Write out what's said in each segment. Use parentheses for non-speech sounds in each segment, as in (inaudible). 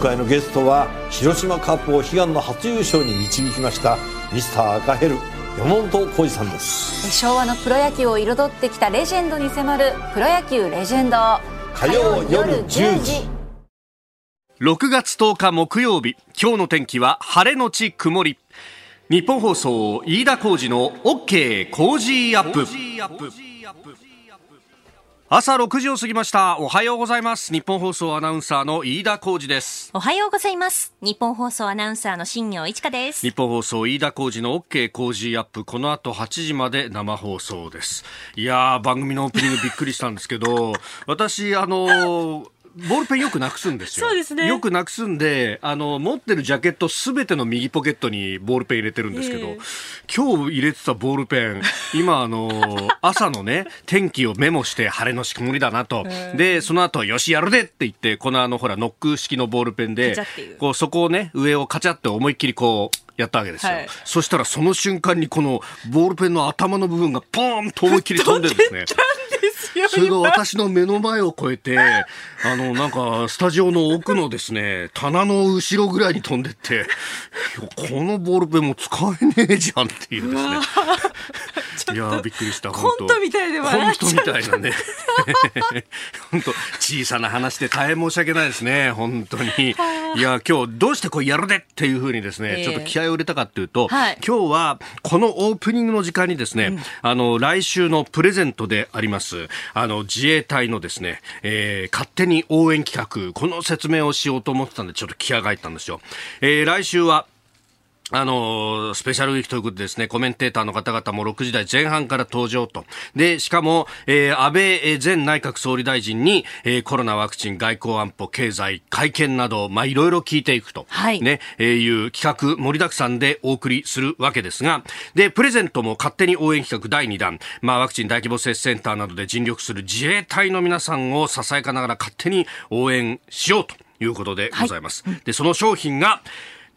回のゲストは広島カップを悲願の初優勝に導きましたミスター赤ヘル山本浩二さんです。昭和のプロ野球を彩ってきたレジェンドに迫る「プロ野球レジェンド」火曜夜10時。6月10日木曜日今日の天気は晴れのち曇り。日本放送飯田浩二の OK 工事アップ朝6時を過ぎました。おはようございます。日本放送アナウンサーの飯田浩二です。おはようございます。日本放送アナウンサーの新業一華です。日本放送飯田浩二の OK 工事アップ。この後8時まで生放送です。いやー番組のオープニングびっくりしたんですけど私あのーボールペンよくなくすんですよ。(laughs) そうですねよくなくすんで、あの、持ってるジャケットすべての右ポケットにボールペン入れてるんですけど、ええ今日入れてたボールペン、今あの、(laughs) 朝のね、天気をメモして晴れのし曇りだなと。で、その後、よし、やるでって言って、このあの、ほら、ノック式のボールペンでこう、そこをね、上をカチャって思いっきりこう、やったわけですよ。はいそしたらその瞬間にこのボールペンの頭の部分がポーンと思いっきり飛んでですね。それが私の目の前を越えて、(laughs) あの、なんか、スタジオの奥のですね、棚の後ろぐらいに飛んでって、このボールペンも使えねえじゃんっていうですね。いやびっくりした。コントみたいで笑っちゃうコントみたいなね。(laughs) 本当小さな話で大変申し訳ないですね。本当に。いや、今日どうしてこうやるでっていうふうにですね、ええちょっと気合を入れたかっていうと、はい今日はこのオープニングの時間にですね、あの、来週のプレゼントであります、あの、自衛隊のですね、えー勝手に応援企画、この説明をしようと思ってたんで、ちょっと気合が入ったんですよ。えー来週は、あのースペシャルウィークということでですね、コメンテーターの方々も6時台前半から登場と。で、しかも、えー安倍えー前内閣総理大臣に、えーコロナワクチン、外交安保、経済、会見など、まあ、いろいろ聞いていくと。はいね、えーいう企画盛りだくさんでお送りするわけですが、で、プレゼントも勝手に応援企画第2弾、まあ、ワクチン大規模接種センターなどで尽力する自衛隊の皆さんをささやかながら勝手に応援しようということでございます。で、その商品が、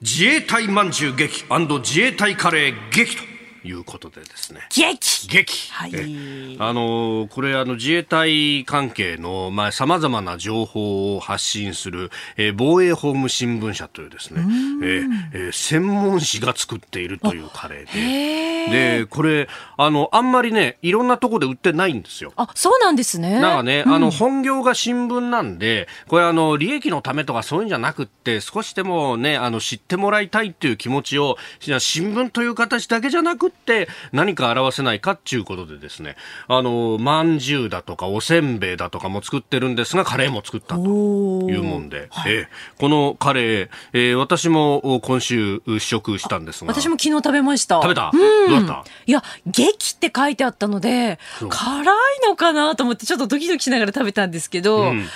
自衛隊まんじゅう劇自衛隊カレー劇と。いうことでですね。激！劇、はい。えあのこれあの自衛隊関係のまあ様々な情報を発信する、えー防衛法務新聞社というですね、えーえー専門誌が作っているというカレーで、でこれあのあんまりねいろんなところで売ってないんですよ。あそうなんですね。なんかね、あの、本業が新聞なんで、これあの、利益のためとかそういうんじゃなくって、少しでもね、あの、知ってもらいたいっていう気持ちを、新聞という形だけじゃなくって、何か表せないかっていうことでですね、あの、まんじゅうだとか、おせんべいだとかも作ってるんですが、カレーも作ったというもんで、ええ。このカレー、えー私もお今週試食したんですが。私も昨日食べました。食べた、うん。どうだった？いや激って書いてあったので辛いのかなと思ってちょっとドキドキしながら食べたんですけど、うん。食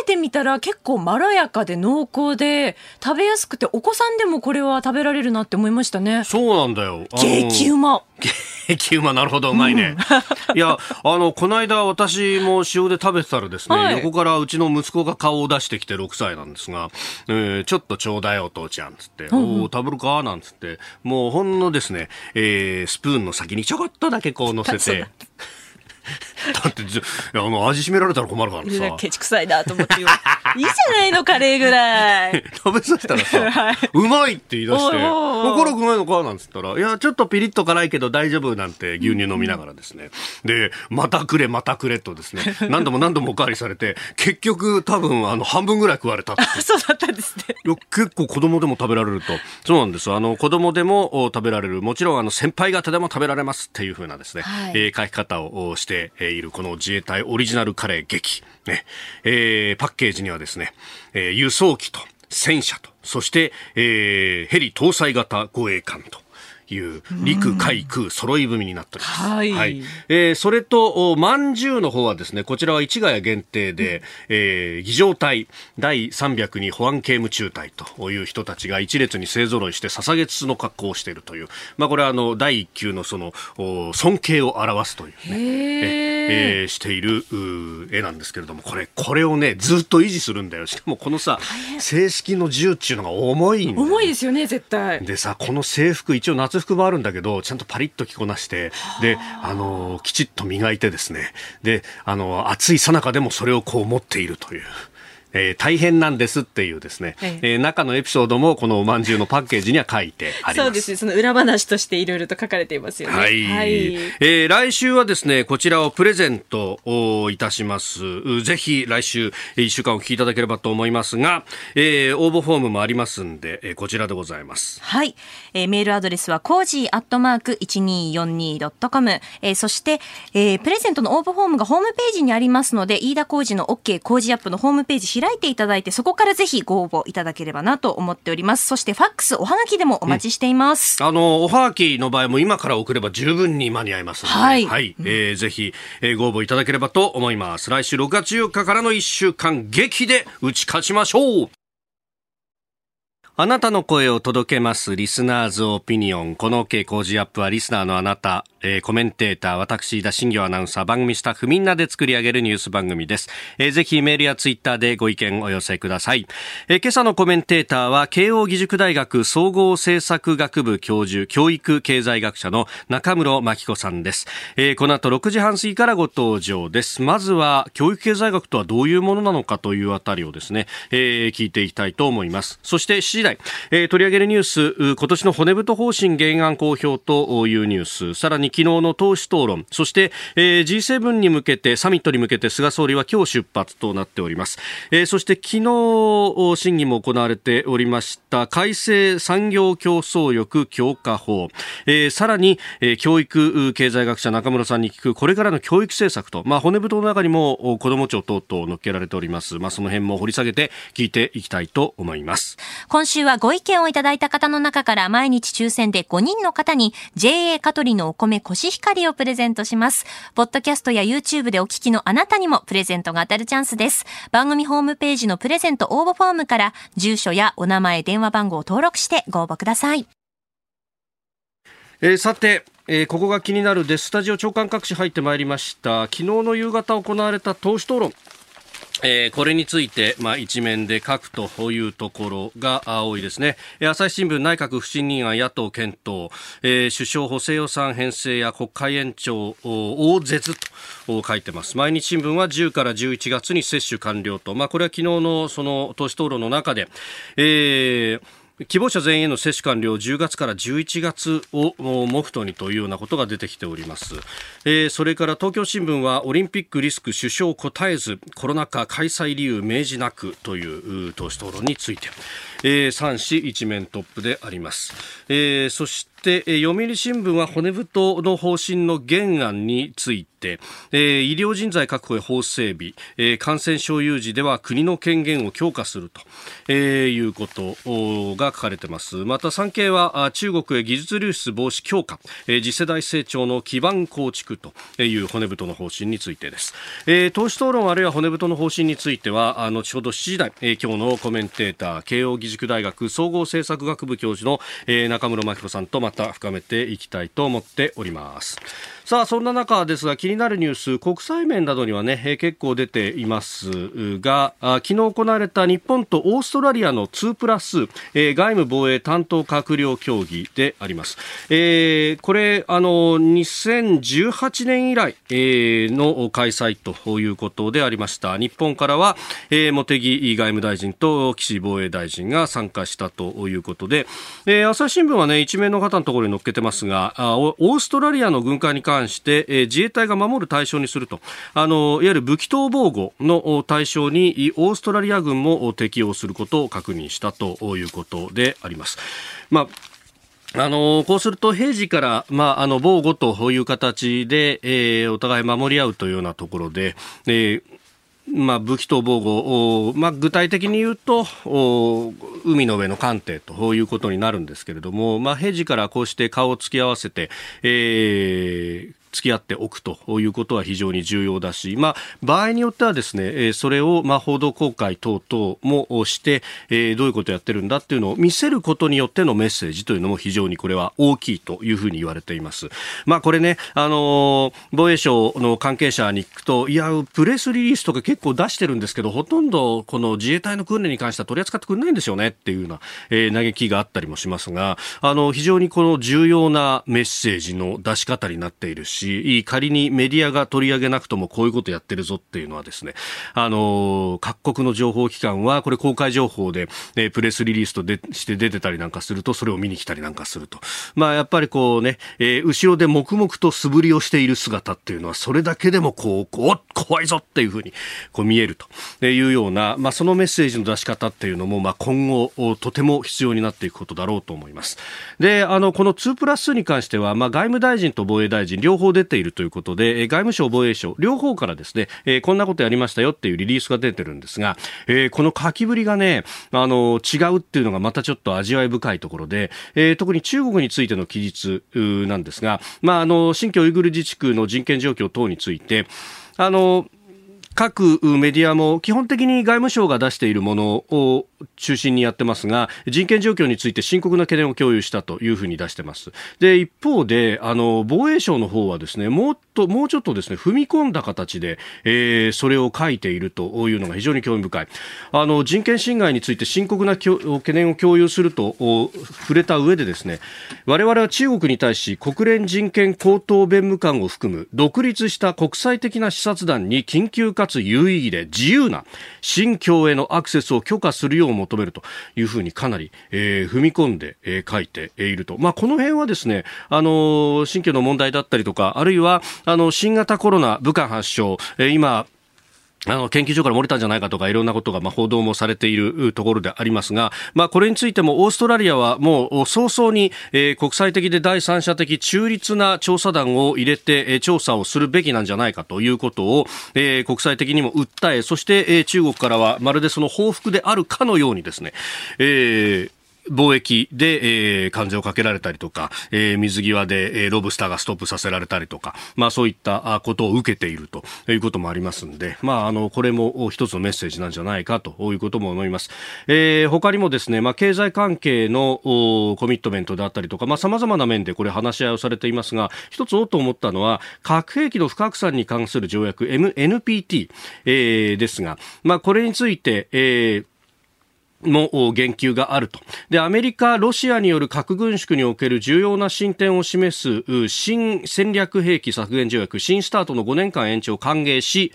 べてみたら結構まろやかで濃厚で食べやすくてお子さんでもこれは食べられるなって思いましたね。そうなんだよ。激うま激うまなるほどうまいね。(laughs) いや、あの、この間私も塩で食べてたらですね、はい。横からうちの息子が顔を出してきて6歳なんですが、えーちょっとちょうだいお父ちゃんつって、おお食べるか？なんつって、もうほんのですね、えースプーンの先にちょこっとだけこう乗せて、(laughs) だってず、あの、味しめられたら困るからさ。ケチくさいなと思ってよいいじゃないのカレーぐらい (laughs) 食べさせたらさ、(laughs) はいうまいって言い出して、心うまいのかなんつったら、いや、ちょっとピリッと辛いけど大丈夫なんて牛乳飲みながらですね。で、またくれ、またくれとですね、何度も何度もおかわりされて、結局多分あの半分ぐらい食われたって。そうだったんですね結構子供でも食べられると。そうなんです。あの、子供でもお食べられる。もちろん、あの、先輩方でも食べられますっていう風なですね、はいえー書き方をおしてえいる、この自衛隊オリジナルカレー劇。ね。えーパッケージにはですね、えー輸送機と戦車と、そして、えーヘリ搭載型護衛艦と。いう陸海空揃い踏みになっております。はい。えーそれと、おまんじゅうの方はですね、こちらは市ヶ谷限定で、えー儀仗隊第302保安刑務中隊という人たちが一列に勢ぞろいして捧げ筒の格好をしているという、まあこれはあの、第一級のその、お尊敬を表すというね、ええーしている絵なんですけれども、これ、これをね、ずっと維持するんだよ。しかもこのさ、正式の銃っていうのが重いんだよ。重いですよね絶対。でさ、この制服、一応夏服もあるんだけど、ちゃんとパリッと着こなして、で、あのーきちっと磨いてですね、で、あのー暑い最中でもそれをこう持っているという。えー、大変なんですっていうですね、ええー、中のエピソードもこのおまんじゅうのパッケージには書いてあります。そうですね。その裏話としていろいろと書かれていますよね。はい。はい、えー、来週はですね、こちらをプレゼントをいたします。ぜひ来週1週間お聞きいただければと思いますが、えー、応募フォームもありますんで、えー、こちらでございます。はい。えー、メールアドレスは cozy アットマーク 1242.com、えー、そして、えー、プレゼントの応募フォームがホームページにありますので、飯田浩二の OK 工事アップのホームページ開いていただいて、そこからぜひご応募いただければなと思っております。そしてファックス、おはがきでもお待ちしています。うん、あの、おはがきの場合も今から送れば十分に間に合いますので、はい。はい、えー、ぜひ、えー、ご応募いただければと思います。来週6月14日からの1週間、劇で打ち勝ちましょうあなたの声を届けますリスナーズオピニオン。この OK 工事アップはリスナーのあなた、えー、コメンテーター、私、田新行アナウンサー、番組スタッフみんなで作り上げるニュース番組です。えー、ぜひメールやツイッターでご意見お寄せください。えー、今朝のコメンテーターは、慶応義塾大学総合政策学部教授、教育経済学者の中室真紀子さんです。えー、この後6時半過ぎからご登場です。まずは、教育経済学とはどういうものなのかというあたりをですね、えー、聞いていきたいと思います。そして7時台、えー、取り上げるニュース、今年の骨太方針原案公表というニュース、さらに昨日の党首討論、そして、えー、G7 に向けて、サミットに向けて菅総理は今日出発となっております。えー、そして昨日、審議も行われておりました改正産業競争力強化法、えー、さらに、えー、教育経済学者中村さんに聞くこれからの教育政策と、まあ、骨太の中にも子ども庁等々載っけられております。まあ、その辺も掘り下げて聞いていきたいと思います。今週週はご意見をいただいた方の中から毎日抽選で5人の方に JA 香取のお米コシヒカリをプレゼントします。ポッドキャストや YouTube でお聞きのあなたにもプレゼントが当たるチャンスです。番組ホームページのプレゼント応募フォームから住所やお名前、電話番号を登録してご応募ください。えー、さて、えー、ここが気になるですスタジオ長官各紙入ってまいりました昨日の夕方行われた党首討論えー、これについて、まあ、一面で書くというところが多いですね。朝日新聞内閣不信任案野党検討、えー、首相補正予算編成や国会延長大絶と書いてます。毎日新聞は10から11月に接種完了と、まあ、これは昨日のその党首討論の中で、えー希望者全員への接種完了10月から11月を目途にというようなことが出てきております、えー、それから東京新聞はオリンピックリスク首相答えずコロナ禍開催理由明示なくという党首討論について、えー、3紙一面トップであります、えー、そして読売新聞は骨太の方針の原案についてて、えー、医療人材確保へ法整備、えー、感染症有事では国の権限を強化すると、えー、いうことが書かれてます。また産経は中国へ技術流出防止強化、えー、次世代成長の基盤構築という骨太の方針についてです、えー、党首討論あるいは骨太の方針については後ほど7時台、えー、今日のコメンテーター慶應義塾大学総合政策学部教授の、えー、中室真紀子さんとまた深めていきたいと思っております。さあそんな中ですが気になるニュース国際面などにはね、えー、結構出ていますがあ昨日行われた日本とオーストラリアの2プラス、えー、外務防衛担当閣僚協議であります、えー、これあの2018年以来、えー、の開催ということでありました。日本からは、えー、茂木外務大臣と岸防衛大臣が参加したということで、えー、朝日新聞はね一面の方のところに載っけてますがあオーストラリアの軍艦に関関して、えー、自衛隊が守る対象にするとあのいわゆる武器等防護の対象にオーストラリア軍も適用することを確認したということであります。まああのこうすると平時から、まあ、あの防護という形で、えー、お互い守り合うというようなところで、えーまあ、武器と防護、まあ、具体的に言うと海の上の艦艇ということになるんですけれども、まあ、平時からこうして顔を突き合わせて、えー、付き合っておくということは非常に重要だし、まあ、場合によってはですね、それをまあ報道公開等々もして、えー、どういうことをやってるんだっていうのを見せることによってのメッセージというのも非常にこれは大きいというふうに言われています。まあ、これね、あの防衛省の関係者に聞くと、いや、プレスリリースとか結構出してるんですけど、ほとんどこの自衛隊の訓練に関しては取り扱ってくれないんですよねっていうような、えー、嘆きがあったりもしますが、あの、非常にこの重要なメッセージの出し方になっているし、し、仮にメディアが取り上げなくともこういうことやってるぞっていうのはですね、あの、各国の情報機関はこれ公開情報で、プレスリリースとでして出てたりなんかすると、それを見に来たりなんかすると。まあやっぱりこうね、え、後ろで黙々と素振りをしている姿っていうのは、それだけでもこう、こ怖いぞっていうふうにこう見えるというような、まあそのメッセージの出し方っていうのも、まあ今後、とても必要になっていくことだろうと思います。で、あの、この2プラスに関しては、まあ外務大臣と防衛大臣両方出ているということで、外務省、防衛省、両方からですね、えー、こんなことやりましたよっていうリリースが出てるんですが、えー、この書きぶりがね、あの、違うっていうのがまたちょっと味わい深いところで、えー、特に中国についての記述なんですが、まあ、あの、新疆ウイグル自治区の人権状況等について、あの、各メディアも基本的に外務省が出しているものを中心にやってますが人権状況について深刻な懸念を共有したというふうに出してます。で一方であの防衛省の方はですねもっともうちょっとですね踏み込んだ形で、えー、それを書いているというのが非常に興味深いあの人権侵害について深刻な懸念を共有すると触れた上でですね我々は中国に対し国連人権高等弁務官を含む独立した国際的な視察団に緊急かつ有意義で自由な新疆へのアクセスを許可するよう求めるというふうにかなり、えー、踏み込んで、えー、書いていると。まあ、この辺はですね、あの、新疆の問題だったりとか、あるいは、あの、新型コロナ武漢発症、えー、今、あの、研究所から漏れたんじゃないかとか、いろんなことが、ま、報道もされているところでありますが、ま、これについても、オーストラリアはもう、早々に、え、国際的で第三者的中立な調査団を入れて、え、調査をするべきなんじゃないかということを、え、国際的にも訴え、そして、え、中国からは、まるでその報復であるかのようにですね、えー、貿易で、えー、関税をかけられたりとか、えー、水際で、えー、ロブスターがストップさせられたりとか、まあそういったことを受けているということもありますんで、まああの、これも一つのメッセージなんじゃないかということも思います。えー、他にもですね、まあ経済関係のコミットメントであったりとか、まあ様々な面でこれ話し合いをされていますが、一つおと思ったのは、核兵器の不拡散に関する条約、M、NPT、えー、ですが、まあこれについて、えーも言及があると。で、アメリカ、ロシアによる核軍縮における重要な進展を示す新戦略兵器削減条約、新スタートの5年間延長を歓迎し、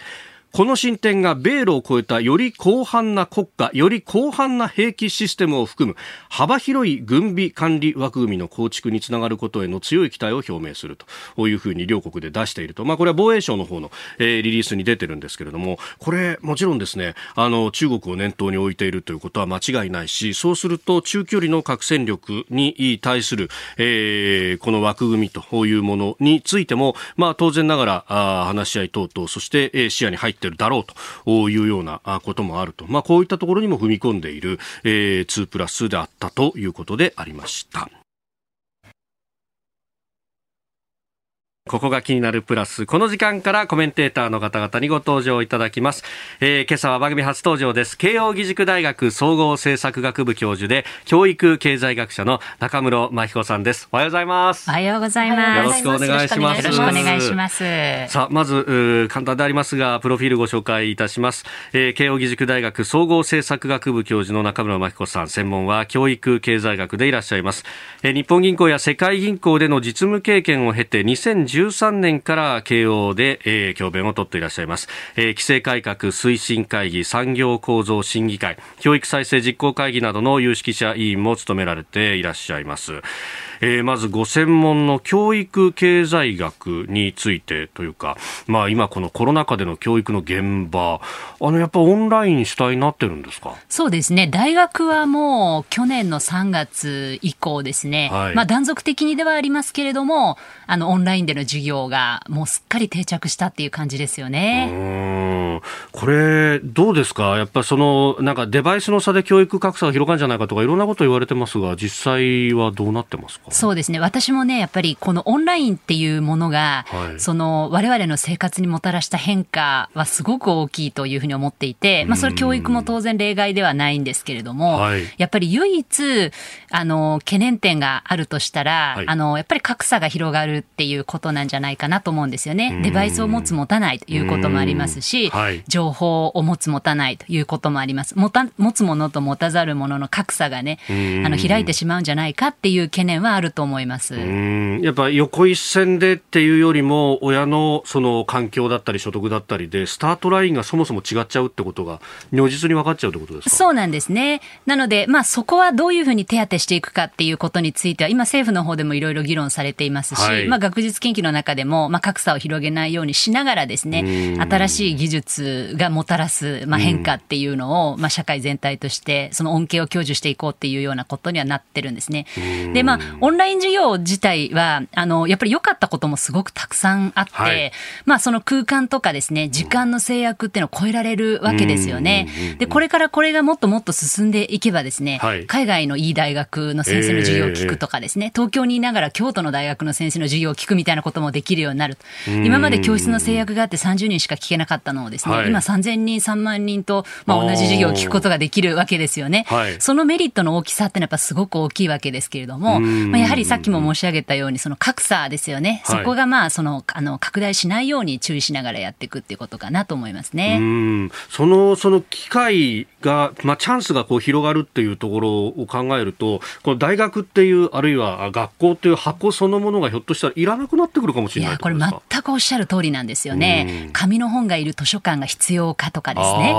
この進展が米ロを超えたより広範な国家、より広範な兵器システムを含む幅広い軍備管理枠組みの構築につながることへの強い期待を表明するというふうに両国で出していると。まあこれは防衛省の方の、えー、リリースに出てるんですけれども、これもちろんですね、あの中国を念頭に置いているということは間違いないし、そうすると中距離の核戦力に対する、えー、この枠組みというものについても、まあ当然ながらあ話し合い等々、そして、えー、視野に入っているだろうというようなこともあると。まあこういったところにも踏み込んでいる、えー、2プラスであったということでありました。ここが気になるプラス。この時間からコメンテーターの方々にご登場いただきます。えー、今朝は番組初登場です。慶応義塾大学総合政策学部教授で、教育経済学者の中室真彦さんです。おはようございます。おはようございます。よろしくお願いします。よろしくお願いします。さあ、まず、簡単でありますが、プロフィールご紹介いたします。えー、慶応義塾大学総合政策学部教授の中村真彦さん。専門は教育経済学でいらっしゃいます。えー、日本銀行や世界銀行での実務経験を経て、2010 2013年から慶応で、えー、教鞭をとっていらっしゃいます、えー、規制改革推進会議産業構造審議会教育再生実行会議などの有識者委員も務められていらっしゃいます。えー、まずご専門の教育経済学についてというか、まあ、今このコロナ禍での教育の現場あのやっぱオンライン主体になってるんですか？そうですね。大学はもう去年の3月以降ですね、はい、まあ、断続的にではありますけれどもあのオンラインでの授業がもうすっかり定着したっていう感じですよね。これどうですか？やっぱそのなんかデバイスの差で教育格差が広がるんじゃないかとかいろんなこと言われてますが実際はどうなってますか？そうですね。私もね、やっぱりこのオンラインっていうものが、はい、その我々の生活にもたらした変化はすごく大きいというふうに思っていて、まあそれ教育も当然例外ではないんですけれども、はい、やっぱり唯一、あの、懸念点があるとしたら、はい、あの、やっぱり格差が広がるっていうことなんじゃないかなと思うんですよね。デバイスを持つ持たないということもありますし、情報を持つ持たないということもあります。持た持つものと持たざるものの格差がね、あの、開いてしまうんじゃないかっていう懸念はあると思います。うん。やっぱ横一線でっていうよりも親のその環境だったり所得だったりでスタートラインがそもそも違っちゃうってことが如実に分かっちゃうってことですか？そうなんですね。なので、まあそこはどういうふうに手当てしていくかっていうことについては、今政府の方でもいろいろ議論されていますし、はい。まあ学術研究の中でも、まあ格差を広げないようにしながらですね、新しい技術がもたらす、まあ変化っていうのを、まあ社会全体として、その恩恵を享受していこうっていうようなことにはなってるんですね。で、まあオンライン授業自体は、あの、やっぱり良かったこともすごくたくさんあって、はい。まあその空間とかですね、時間の制約っていうのを超えられるわけですよね。で、これからこれがもっともっと進んでいけばですね、はい。海外のいい大学の先生の授業を聞くとかですね、東京にいながら京都の大学の先生の授業を聞くみたいなこともできるようになる。今まで教室の制約があって30人しか聞けなかったのをですね、はい。今3000人、3万人と、まあ、同じ授業を聞くことができるわけですよね。はい。そのメリットの大きさってのはやっぱすごく大きいわけですけれども、まあ、やはりさっきも申し上げたように、その格差ですよね。はいそこがまあ、その、あの、拡大しないように注意しながらやっていくっていうことかなと思いますね。うんそのその機会が、まあ、チャンスがこう広がるっていうところを考えると、この大学っていう、あるいは学校っていう箱そのものがひょっとしたらいらなくなってくるかもしれないいや、これ全くおっしゃる通りなんですよね。紙の本がいる図書館が必要かとかですね。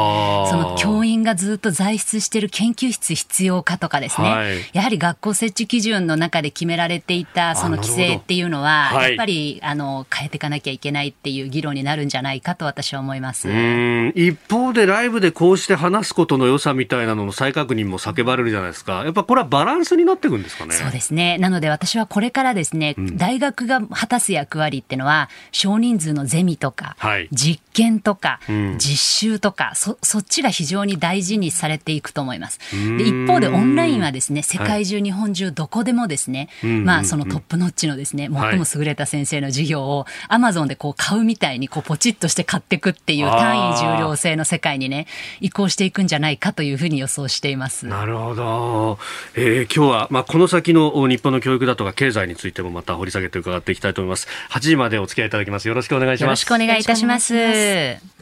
その教員がずっと在室している研究室必要かとかですね。はいやはり学校設置基準の中で決められていたその規制っていうのは、やっぱり、あの、変えていかなきゃいけないっていう議論になるんじゃないかと私は思います。うん一方でライブでこうして話すことの良さみたいなのの再確認も叫ばれるじゃないですか。やっぱこれはバランスになっていくんですかね。そうですね。なので私はこれからですね、大学が果たす役割っていうのは、少人数のゼミとか、はい実験とか、ん実習とか、そ、そっちが非常に大事にされていくと思います。で、一方でオンラインはですね、世界中、日本中どこでもですね、んまあそのトップノッチのですね、最も優れた先生の授業を、アマゾンでこう買うみたいにこうポチッとして買っていくっていう単位重量制の世界にね、移行していくんじゃないかというふうに予想しています。なるほど。えー今日は、まあ、この先のお日本の教育だとか経済についてもまた掘り下げて伺っていきたいと思います。8時までお付き合いいただきます。よろしくお願いします。よろしくお願いいたします。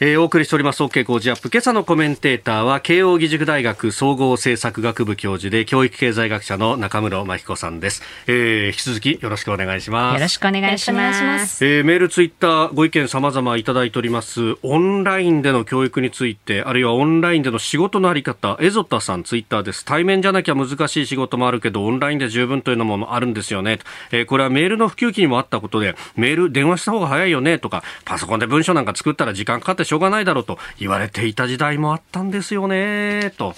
えーお送りしております OK 工事アップ今朝のコメンテーターは慶應義塾大学総合政策学部教授で教育経済学者の中室真彦さんです、えー引き続きよろしくお願いしますよろしくお願いし。ますえーメール、ツイッター、ご意見様々いただいております。オンラインでの教育について、あるいはオンラインでの仕事のあり方、エゾタさん、ツイッターです。対面じゃなきゃ難しい仕事もあるけど、オンラインで十分というのもあるんですよね。えーこれはメールの普及期にもあったことで、メール、電話した方が早いよね、とか、パソコンで文章なんか作ったら時間かかってしょうがないだろうと言われていた時代もあったんですよね、と。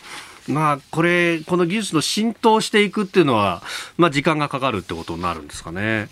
まあ、これ、この技術の浸透していくっていうのは、まあ、時間がかかるってことになるんですかね。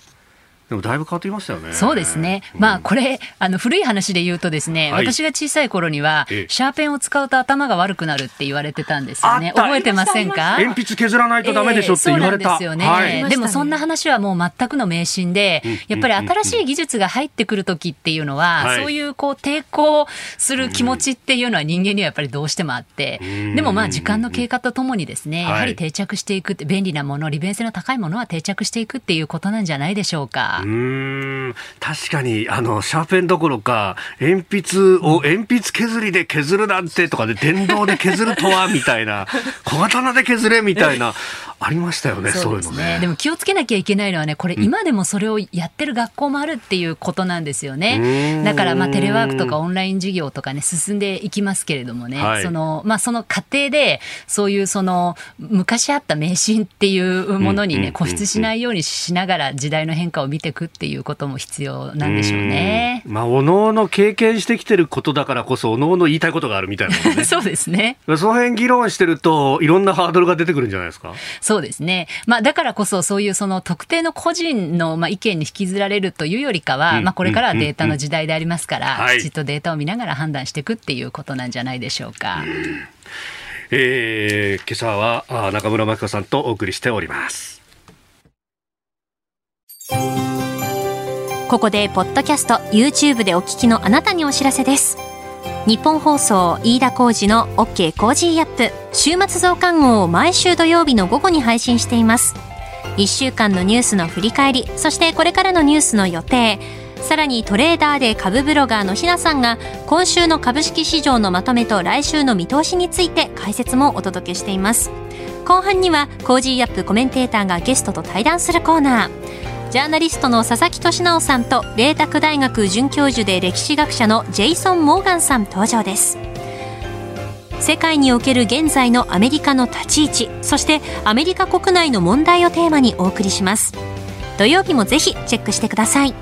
でも、だいぶ変わってきましたよね。そうですね。まあ、これ、あの、古い話で言うとですね、はい。私が小さい頃にはええ、シャーペンを使うと頭が悪くなるって言われてたんですよね。覚えてませんか？鉛筆削らないとダメでしょって言われた。ええそうなんですよね、はい。でもそんな話はもう全くの迷信で、やっぱり新しい技術が入ってくる時っていうのは、はい。そういうこう抵抗する気持ちっていうのは人間にはやっぱりどうしてもあって、でもまあ時間の経過とともにですね、やはり定着していくって、便利なもの、利便性の高いものは定着していくっていうことなんじゃないでしょうか。うーん。確かに、あの、シャーペンどころか、鉛筆を鉛筆削りで削るなんてとかで、電動で削るとは、みたいな、小刀で削れ、みたいな、(laughs) ありましたよね、そういうのね。でも気をつけなきゃいけないのはね、これ今でもそれをやってる学校もあるっていうことなんですようねだからまあテレワークとかオンライン授業とかね、進んでいきますけれどもね、はいその、まあその過程で、そういうその、昔あった迷信っていうものにね、固執しないようにしながら時代の変化を見ていくっていうことも必要なんでしょうね。うんまあ、おのおの経験してきてることだからこそ、おのおの言いたいことがあるみたいなね。(laughs) そうですね。その辺議論してると、いろんなハードルが出てくるんじゃないですか？そうですね。まあ、だからこそ、そういうその特定の個人のまあ意見に引きずられるというよりかは、うん。まあ、これからはデータの時代でありますから、はい。きちっとデータを見ながら判断していくっていうことなんじゃないでしょうか。えー、今朝はあ中室牧子さんとお送りしております。ここでポッドキャスト YouTube でお聞きのあなたにお知らせですニッポン放送飯田浩司の OK Cozy up。週末増刊号を毎週土曜日の午後に配信しています。1週間のニュースの振り返りそしてこれからのニュースの予定。さらにトレーダーで株ブロガーのひなさんが今週の株式市場のまとめと来週の見通しについて解説もお届けしています。後半には Cozy up コメンテーターがゲストと対談するコーナー。ジャーナリストの佐々木俊尚さんと麗澤大学准教授で歴史学者のジェイソン・モーガンさん登場です。世界における現在のアメリカの立ち位置そしてアメリカ国内の問題をテーマにお送りします。土曜日もぜひチェックしてください。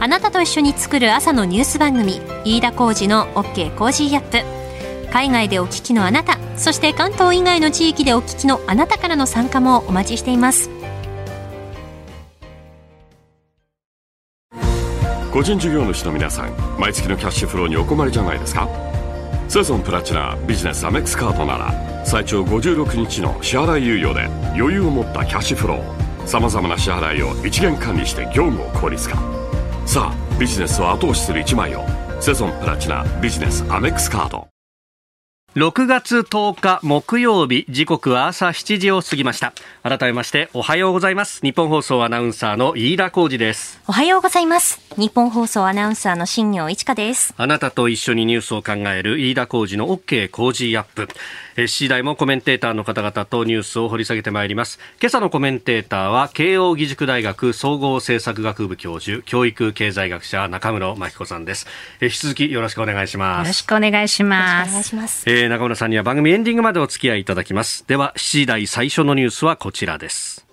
あなたと一緒に作る朝のニュース番組飯田浩司の OK Cozy up。海外でお聞きのあなたそして関東以外の地域でお聞きのあなたからの参加もお待ちしています。個人事業主の皆さん毎月のキャッシュフローにお困りじゃないですか？セゾンプラチナビジネスアメックスカードなら最長56日の支払い猶予で余裕を持ったキャッシュフローさまざまな支払いを一元管理して業務を効率化。さあビジネスを後押しする一枚をセゾンプラチナビジネスアメックスカード。6月10日木曜日時刻は朝7時を過ぎました。改めましておはようございます。日本放送アナウンサーの飯田浩二です。おはようございます。日本放送アナウンサーの新業一華です。あなたと一緒にニュースを考える飯田浩二の OK 工事アップ7時台もコメンテーターの方々とニュースを掘り下げてまいります今朝のコメンテーターは慶応義塾大学総合政策学部教授教育経済学者中室真紀子さんです引き続きよろしくお願いしますよろしくお願いします。お願いします。えー、中村さんには番組エンディングまでお付き合いいただきます。では、7時台最初のニュースはこちらです。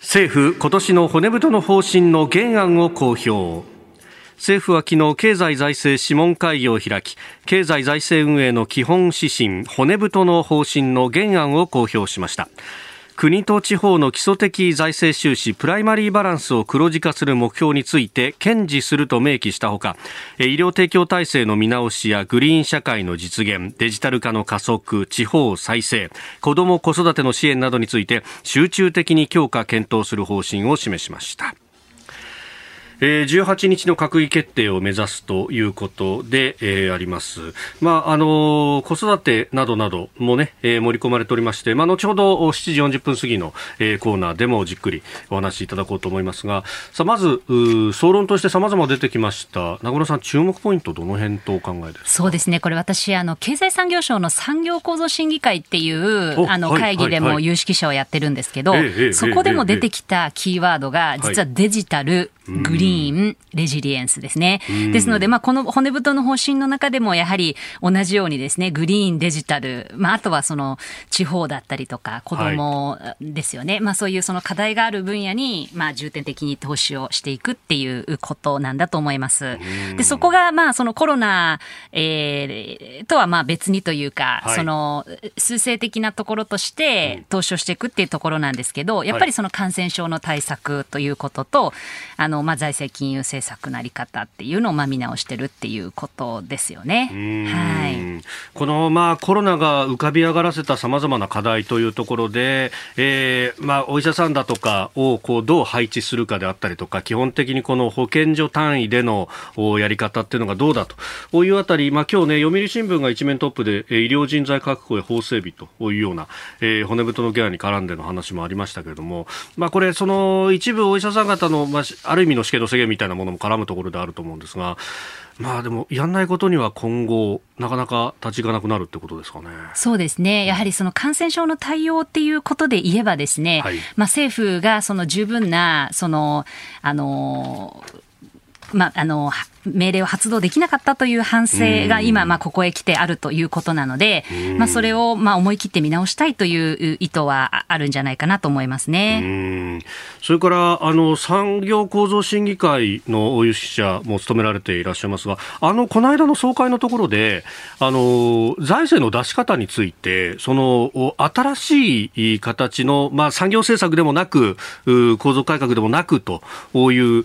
政府、今年の骨太の方針の原案を公表。政府は昨日経済財政諮問会議を開き経済財政運営の基本指針骨太の方針の原案を公表しました。国と地方の基礎的財政収支プライマリーバランスを黒字化する目標について堅持すると明記したほか医療提供体制の見直しやグリーン社会の実現デジタル化の加速地方再生子ども子育ての支援などについて集中的に強化検討する方針を示しました。えー、18日の閣議決定を目指すということで、えー、あります。まあ、あのー、子育てなどなどもね、えー、盛り込まれておりまして、まあ、後ほど7時40分過ぎの、えー、コーナーでもじっくりお話しいただこうと思いますが、さあ、まず、総論として様々出てきました。名倉さん、注目ポイント、どの辺とお考えですか？そうですね。これ私、あの、経済産業省の産業構造審議会っていう、あの、会議でも有識者をやってるんですけど、そこでも出てきたキーワードが、実はデジタル、グリーン、レジリエンスですね。ですので、まあ、この骨太の方針の中でも、やはり同じようにですね、グリーン、デジタル、まあ、あとはその地方だったりとか、子供ですよね。はい、まあ、そういうその課題がある分野に、まあ、重点的に投資をしていくっていうことなんだと思います。で、そこが、まあ、そのコロナ、えー、とはまあ別にというか、はい、その、数勢的なところとして投資をしていくっていうところなんですけど、やっぱりその感染症の対策ということと、あの、まあ、財政金融政策のあり方っていうのをまあ見直してるっていうことですよね。はい、このまあコロナが浮かび上がらせたさまざまな課題というところで、えー、まあお医者さんだとかをこうどう配置するかであったりとか、基本的にこの保健所単位でのやり方っていうのがどうだと。いうあたり、まあ今日ね読売新聞が一面トップで医療人材確保や法整備というような、えー、骨太のギャラに絡んでの話もありましたけれども、まあこれその一部お医者さん方のまあある意味の試験の制限みたいなものも絡むところであると思うんですが、まあでも、やんないことには今後、なかなか立ち行かなくなるってことですかね。そうですね。やはりその感染症の対応っていうことで言えばですね、はい、まあ政府がその十分な、その、あの、まあ、あの、命令を発動できなかったという反省が今、まあ、ここへ来てあるということなので、まあ、それを、まあ、思い切って見直したいという意図はあるんじゃないかなと思いますね。それから、あの、産業構造審議会の有識者も務められていらっしゃいますが、あの、この間の総会のところで、あの、財政の出し方について、その、新しい形の、まあ、産業政策でもなく、構造改革でもなくという、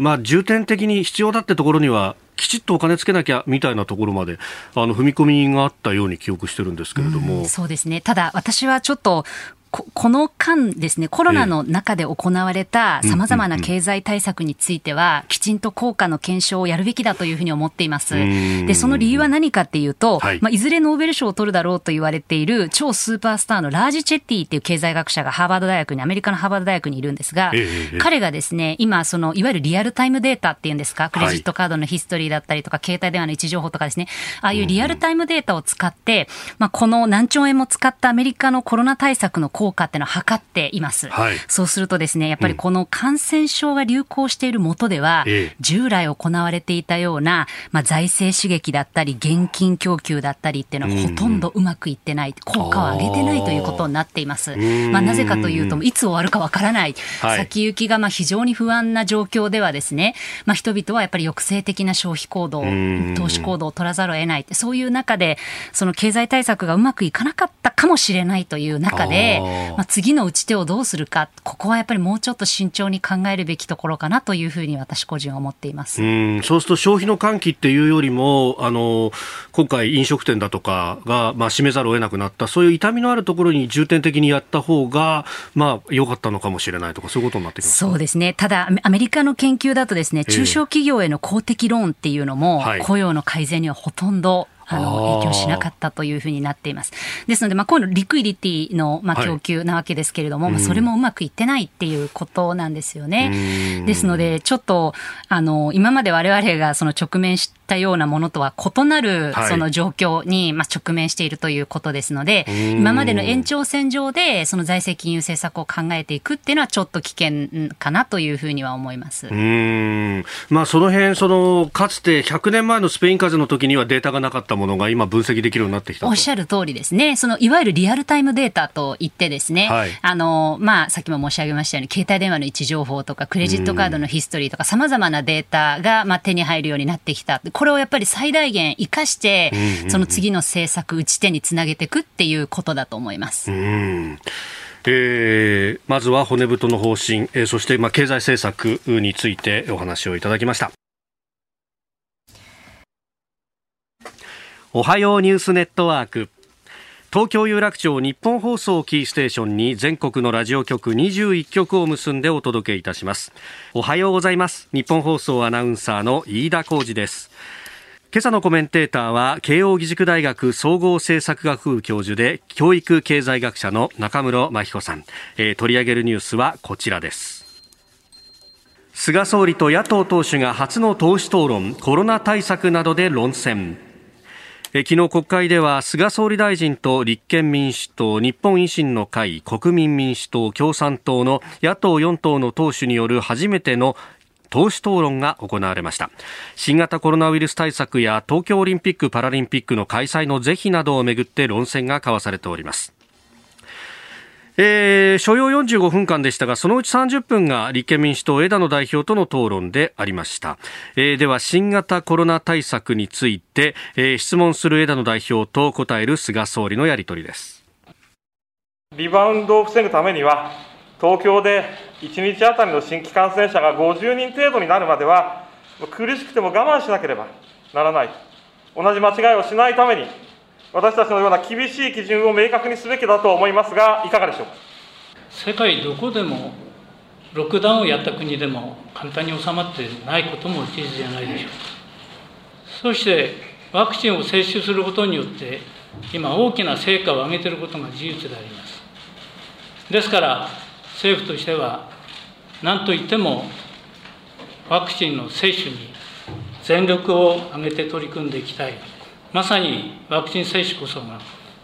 まあ、重点的に必要だだってところにはきちっとお金つけなきゃみたいなところまであの踏み込みがあったように記憶してるんですけれども、そうですね。ただ私はちょっとここの間ですね、コロナの中で行われた様々な経済対策については、きちんと効果の検証をやるべきだというふうに思っています。で、その理由は何かっていうと、はい、まあ、いずれノーベル賞を取るだろうと言われている超スーパースターのラージ・チェッティっていう経済学者がハーバード大学に、アメリカのハーバード大学にいるんですが、え彼がですね、今、その、いわゆるリアルタイムデータっていうんですか、クレジットカードのヒストリーだったりとか、携帯電話の位置情報とかですね、ああいうリアルタイムデータを使って、まあ、この何兆円も使ったアメリカのコロナ対策の効果っていうのを測っています。はい、そうするとですね、やっぱりこの感染症が流行しているもとでは、うん、従来行われていたような、まあ、財政刺激だったり、現金供給だったりっていうのはほとんどうまくいってない、効果を上げてないということになっています。まあ、なぜかというと、いつ終わるかわからない、はい、先行きがまあ非常に不安な状況ではですね、まあ、人々はやっぱり抑制的な消費行動、投資行動を取らざるを得ない、そういう中で、その経済対策がうまくいかなかったかもしれないという中で、まあ、次の打ち手をどうするか、ここはやっぱりもうちょっと慎重に考えるべきところかなというふうに私個人は思っています。うん。そうすると消費の喚起っていうよりも、あの今回、飲食店だとかが、まあ、閉めざるを得なくなった、そういう痛みのあるところに重点的にやった方が、まあ、良かったのかもしれないとか、そういうことになってきますそうですね、ただ、アメリカの研究だとですね、中小企業への公的ローンっていうのも、雇用の改善にはほとんどあの影響しなかったというふうになっています。ですので、まあ、こういうのリクイリティの、まあ、供給なわけですけれども、はい、まあ、それもうまくいってないっていうことなんですよね。ですので、ちょっと、あの、今まで我々がその直面したようなものとは異なるその状況に、まあ、直面しているということですので、今までの延長線上で、その財政金融政策を考えていくっていうのは、ちょっと危険かなというふうには思います。うんまあ、その辺、その、かつて100年前のスペイン風邪の時にはデータがなかったものが今分析できるようになってきたおっしゃる通りですね。そのいわゆるリアルタイムデータといってですね、はい、あのまあさっきも申し上げましたように携帯電話の位置情報とかクレジットカードのヒストリーとかさまざまなデータがまあ手に入るようになってきた。これをやっぱり最大限生かして、その次の政策打ち手につなげていくっていうことだと思います。うんえー、まずは骨太の方針、えー、そしてまあ経済政策についてお話をいただきました。おはようニュースネットワーク東京有楽町日本放送キーステーションに全国のラジオ局21局を結んでお届けいたします。おはようございます。日本放送アナウンサーの飯田浩二です。今朝のコメンテーターは慶應義塾大学総合政策学部教授で教育経済学者の中室真彦さん、えー、取り上げるニュースはこちらです。菅総理と野党党首が初の党首討論コロナ対策などで論戦。昨日国会では菅総理大臣と立憲民主党、日本維新の会、国民民主党、共産党の野党4党の党首による初めての党首討論が行われました。新型コロナウイルス対策や東京オリンピック・パラリンピックの開催の是非などをめぐって論戦が交わされております。えー、所要45分間でしたが、そのうち30分が立憲民主党枝野代表との討論でありました。えー、では、新型コロナ対策について、えー、質問する枝野代表と答える菅総理のやり取りです。リバウンドを防ぐためには、東京で1日あたりの新規感染者が50人程度になるまでは、苦しくても我慢しなければならない。同じ間違いをしないために、私たちのような厳しい基準を明確にすべきだと思いますが、いかがでしょうか？世界どこでも、ロックダウンをやった国でも簡単に収まってないことも事実じゃないでしょうか。そして、ワクチンを接種することによって、今、大きな成果を上げていることが事実であります。ですから、政府としては、何といっても、ワクチンの接種に全力を挙げて取り組んでいきたい。まさにワクチン接種こそが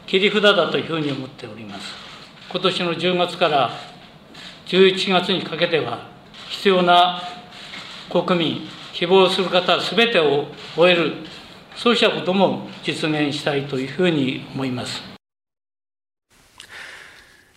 切り札だというふうに思っております。今年の10月から11月にかけては、必要な国民、希望する方すべてを終える、そうしたことも実現したいというふうに思います。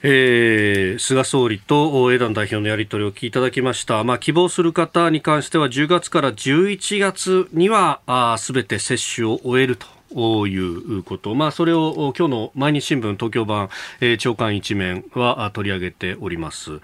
えー、菅総理と枝野代表のやり取りを聞いただきました、まあ、希望する方に関しては10月から11月にはすべて接種を終えるということ、まあ、それを今日の毎日新聞東京版、えー、長官一面は取り上げております。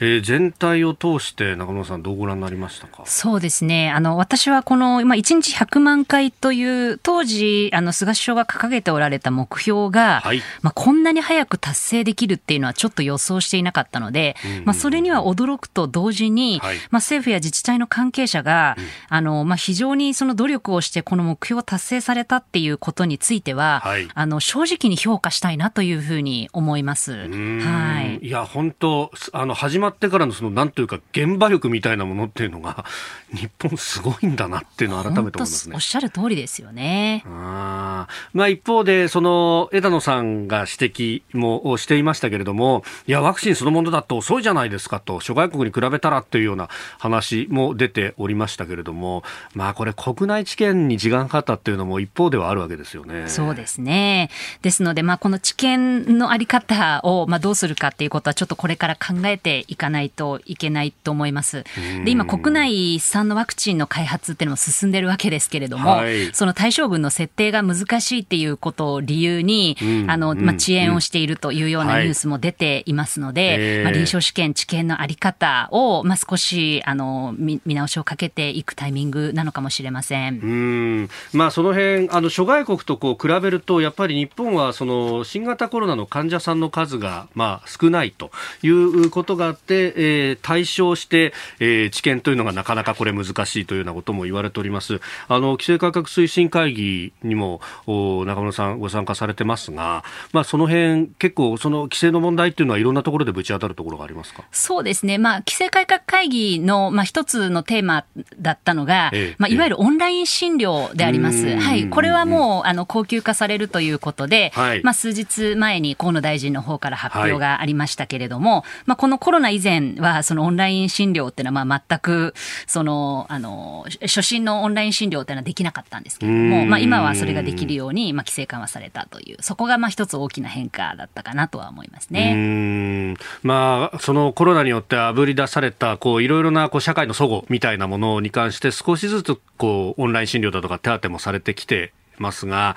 えー、全体を通して中村さんどうご覧になりましたか？そうですね。あの私はこの、まあ、1日100万回という当時あの菅首相が掲げておられた目標が、はい、まあ、こんなに早く達成できるっていうのはちょっと予想していなかったので、まあ、それには驚くと同時に、はい、まあ、政府や自治体の関係者が、うん、あのまあ、非常にその努力をしてこの目標を達成されたっていうことについては、はい、あの正直に評価したいなというふうに思います。はい、いや本当あの始まってからのそのなんというか現場力みたいなものっていうのが (laughs) 日本すごいんだなっていうのを改めて思いますね。おっしゃる通りですよね。あまあ一方でその枝野さんが指摘もしていましたけれども、いやワクチンそのものだと遅いじゃないですかと諸外国に比べたらっていうような話も出ておりましたけれども、まあこれ国内治験に時間かかったっていうのも一方ではあるわけですよね。そうですね。ですのでまあこの治験のあり方をまあどうするかっていうことはちょっとこれから考えていかないといけないと思います。で、今国内産のワクチンの開発っていうのも進んでるわけですけれども、はい、その対象群の設定が難しいっていうことを理由に、うん、あの、まあ、遅延をしているというようなニュースも出ていますので、はい、まあ、臨床試験、治験のあり方を、まあ、少し、あの、見直しをかけていくタイミングなのかもしれません。うん。まあ、その辺、あの、諸外国とこう比べると、やっぱり日本は、その、新型コロナの患者さんの数が、まあ、少ないということがあって、えー、対象して、えー、治験というのがなかなかこれ難しいというようなことも言われております。あの、規制改革推進会議にも、中村さんご参加されてますが、まあ、その辺、結構、その規制の問題っていうのは、いろんなところでぶち当たるところがありますか？そうですね。まあ、規制改革会議の、まあ、一つのテーマだったのが、ええ、まあ、いわゆるオンライン診療であります。はい。これはもう、あの、高級化されるということで、はい、まあ、数日前に河野大臣の方から発表がありましたけれども、はい、まあ、このコロナ以前は、そのオンライン診療っていうのは、まあ、全く、その、あの、初診のオンライン診療というのはできなかったんですけれども、まあ、今はそれができるように、まあ、規制緩和されたという、そこがまあ一つ大きな変化だったかなとは思いますね。まあ、そのコロナによってあぶり出された、こう、いろいろなこう社会の齟齬みたいなものに関して、少しずつ、こう、オンライン診療だとか手当もされてきてますが、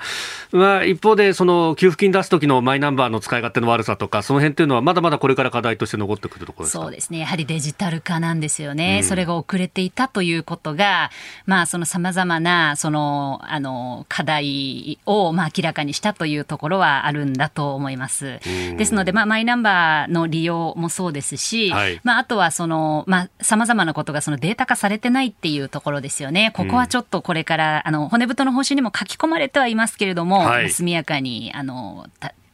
まあ、一方で、その給付金出す時のマイナンバーの使い勝手の悪さとか、その辺っていうのは、まだまだこれから課題として残ってくるところそうですね、やはりデジタル化なんですよね、うん、それが遅れていたということが、まあ、そのさまざまなそのあの課題を、まあ、明らかにしたというところはあるんだと思います。うん、ですので、まあ、マイナンバーの利用もそうですし、はい、まあ、あとはその、まあ、さまざまなことがそのデータ化されてないっていうところですよね。ここはちょっとこれから、あの骨太の方針にも書き込まれてはいますけれども、はい、速やかにあの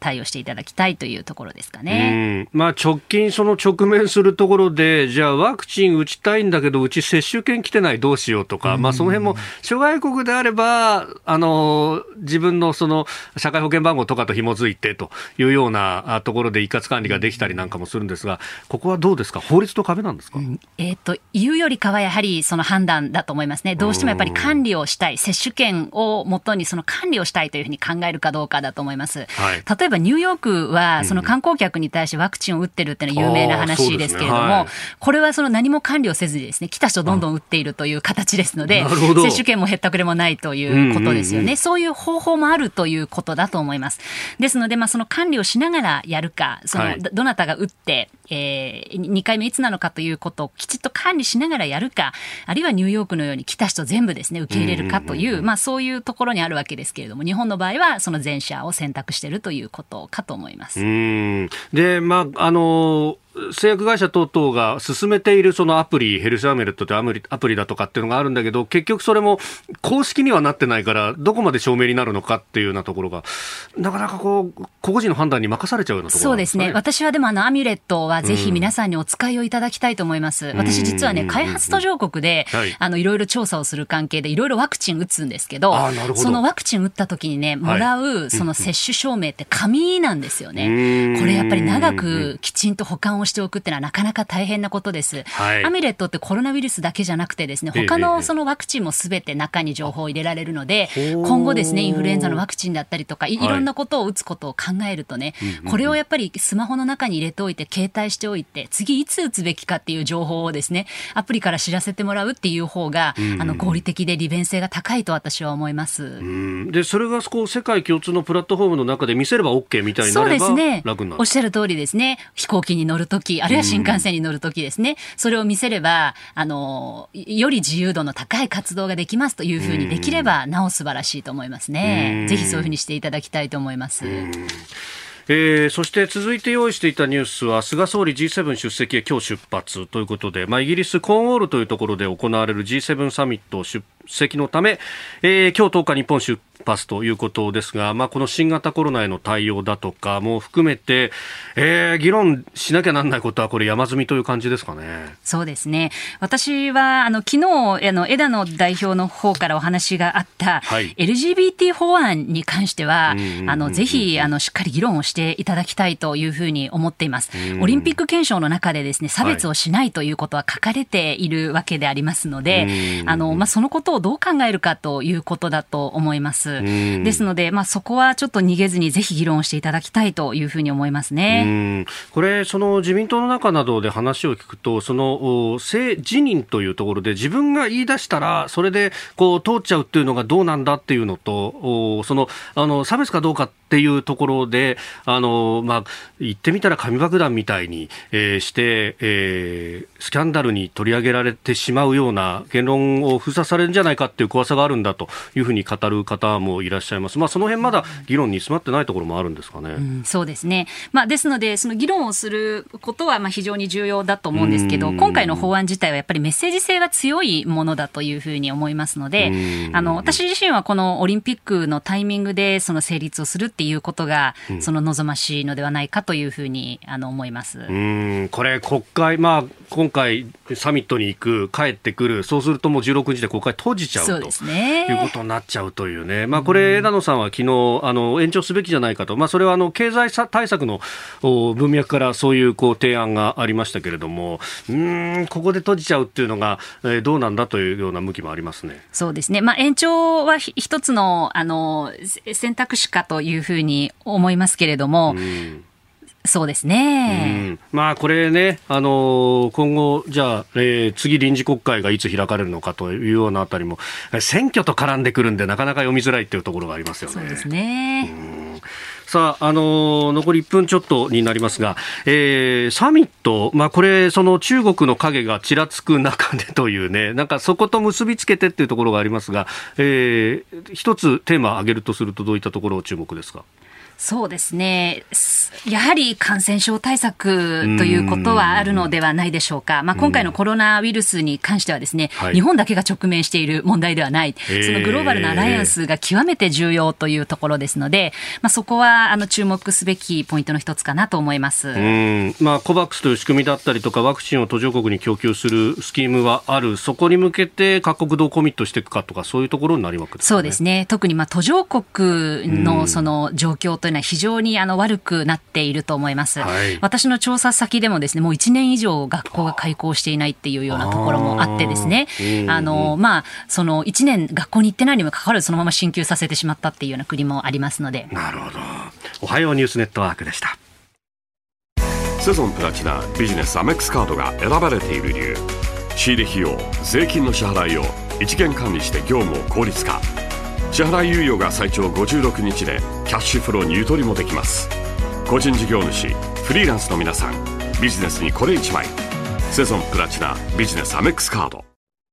対応していただきたいというところですかね。まあ、直近、その直面するところで、じゃあワクチン打ちたいんだけど、うち接種券来てない、どうしようとか、まあ、その辺も諸外国であれば、あの自分のその社会保険番号とかと紐づいてというようなところで一括管理ができたりなんかもするんですが、ここはどうですか、法律と壁なんですか、うん、えー、というよりかは、やはりその判断だと思いますね、どうしてもやっぱり管理をしたい、接種券をもとにその管理をしたいというふうに考えるかどうかだと思います。はい、例えばニューヨークは、その観光客に対してワクチンを打ってるっていうのは有名な話ですけれども、ね。はい、これはその何も管理をせずにですね、来た人どんどん打っているという形ですので、接種券もへったくれもないということですよね。そういう方法もあるということだと思います。ですので、まあ、その管理をしながらやるか、その、どなたが打って、えー、2回目いつなのかということをきちっと管理しながらやるか、あるいはニューヨークのように来た人全部ですね、受け入れるかという、まあそういうところにあるわけですけれども、日本の場合はその前者を選択しているということとかと思います。で、まあ、あの製薬会社等々が進めているそのアプリ、ヘルスアメレットというアプリだとかっていうのがあるんだけど、結局それも公式にはなってないから、どこまで証明になるのかっていうようなところが、なかなかこう、個々人の判断に任されちゃうようなところ、ね、そうですね。私はでもあのアミュレットはぜひ皆さんにお使いをいただきたいと思います。うん、私実はね、開発途上国で、はい、あの、いろいろ調査をする関係で、いろいろワクチン打つんですけど、どそのワクチン打った時にね、もらうその接種証明って紙なんですよね。これやっぱり長くきちんと保管ををしておくっていうのはなかなか大変なことです。はい、アミレットってコロナウイルスだけじゃなくてですね、他のそのワクチンもすべて中に情報を入れられるので、今後ですね、インフルエンザのワクチンだったりとか、いろんなことを打つことを考えるとね、これをやっぱりスマホの中に入れておいて、携帯しておいて、次いつ打つべきかっていう情報をですね、アプリから知らせてもらうっていう方が、あの合理的で利便性が高いと私は思います。で、それがこう世界共通のプラットフォームの中で見せれば OK みたいになれば楽になる。そうですね。おっしゃる通りですね。飛行機に乗るとき、あるいは新幹線に乗るときですね。それを見せれば、あの、より自由度の高い活動ができますというふうにできれば、なお素晴らしいと思いますね。ぜひそういうふうにしていただきたいと思います。えー、そして続いて用意していたニュースは菅総理 G7 出席へ今日出発ということで、まあ、イギリスコーンウォールというところで行われる G7 サミット出席のため、えー、今日10日日本出パスということですが、まあ、この新型コロナへの対応だとかも含めて、えー、議論しなきゃなんないことは、これ、山積みという感じですかね。そうですね、私はあの昨日あの枝野代表の方からお話があった、はい、LGBT 法案に関しては、あのぜひあのしっかり議論をしていただきたいというふうに思っています。オリンピック憲章の中でですね差別をしないということは書かれているわけでありますので、あのまあ、そのことをどう考えるかということだと思います。ですので、まあ、そこはちょっと逃げずにぜひ議論していただきたいというふうに思いますね。これ、その自民党の中などで話を聞くと、その性自認というところで自分が言い出したら、それでこう通っちゃうっていうのがどうなんだっていうのと、そのあの差別かどうかっていうところで、あのまあ、言ってみたら紙爆弾みたいに、えー、して、えー、スキャンダルに取り上げられてしまうような言論を封鎖されるんじゃないかっていう怖さがあるんだというふうに語る方もいらっしゃいます。まあ、その辺まだ議論に詰まってないところもあるんですかね。うん、そうですね。まあ、ですので、その議論をすることはまあ非常に重要だと思うんですけど、今回の法案自体はやっぱりメッセージ性が強いものだというふうに思いますので、あの、私自身はこのオリンピックのタイミングでその成立をするっていうことが、その望ましいのではないかというふうにあの思います。うん、これ国会、まあ、今回サミットに行く、帰ってくる、そうするともう16日で国会閉じちゃうということになっちゃうというね。まあ、これ、枝野さんは昨日、あの、延長すべきじゃないかと。まあ、それはあの、経済対策の文脈からそういうこう提案がありましたけれども、うん、ここで閉じちゃうっていうのが、えー、どうなんだというような向きもありますね。そうですね。まあ、延長は一つの、あの、選択肢かというふうに思いますけれども、うんそうですね。まあこれね、あのー、今後、じゃあ、えー、次臨時国会がいつ開かれるのかというようなあたりも、選挙と絡んでくるんで、なかなか読みづらいっていうところがありますよね。そうですね。さあ、あのー、残り1分ちょっとになりますが、えー、サミット、まあ、これ、その中国の影がちらつく中でというね、(laughs) なんかそこと結びつけてっていうところがありますが、えー、一つテーマを挙げるとすると、どういったところを注目ですか？そうですね。やはり感染症対策ということはあるのではないでしょうか。まあ、今回のコロナウイルスに関してはですね、日本だけが直面している問題ではない。そのグローバルなアライアンスが極めて重要というところですので、まあ、そこはあの注目すべきポイントの一つかなと思います。まあ、コバックスという仕組みだったりとか、ワクチンを途上国に供給するスキームはある。そこに向けて各国どうコミットしていくかとか、そういうところになりますか、ね、そうですね。特にまあ途上国のその状況というのは非常にあの悪くなっていると思います、はい、私の調査先でもですねもう1年以上学校が開校していないっていうようなところもあってですね。あのまあその1年学校に行ってないにもかかわらずそのまま進級させてしまったっていうような国もありますので。なるほど。おはようニュースネットワークでした。セゾンプラチナビジネスアメックスカードが選ばれている理由。仕入れ費用税金の支払いを一元管理して業務を効率化支払い猶予が最長56日でキャッシュフローにゆとりもできます。個人事業主フリーランスの皆さんビジネスにこれ1枚。セゾンプラチナビジネスアメックスカード。